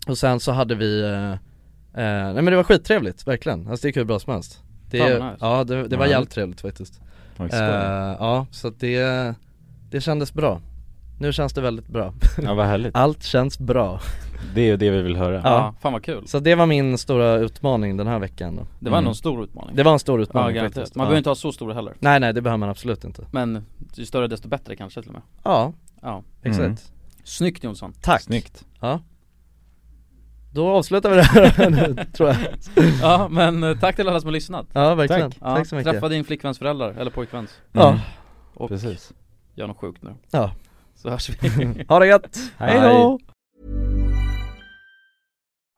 Och sen så hade vi, eh, eh, nej men det var skittrevligt, verkligen, alltså det gick hur bra som helst. Det, Fan, vad nice. Ja det, det var Ja. jävligt trevligt faktiskt. Eh, Ja, så att det, det kändes bra. Nu känns det väldigt bra. Ja vad härligt, Allt känns bra det är ju det vi vill höra. Ja. Ja, fan vad kul. Så det var min stora utmaning den här veckan då. Det var Mm. en stor utmaning. Det var en stor Ja utmaning garanterat, faktiskt. Man ja. behöver inte ha så stora heller. Nej nej det behöver man absolut inte. Men ju större desto bättre kanske till och med. Ja, Ja, exakt. Mm. snyggt Jonsson. Tack! Snyggt. Ja. Då avslutar vi det här nu, tror jag. Ja men eh, tack till alla som har lyssnat. Ja verkligen, Tack. ja, tack så mycket. Träffa din flickväns föräldrar, eller pojkväns. Ja, Mm. Och Precis. gör något sjukt nu. Ja, Så hörs vi. Ha det gött! Hej då!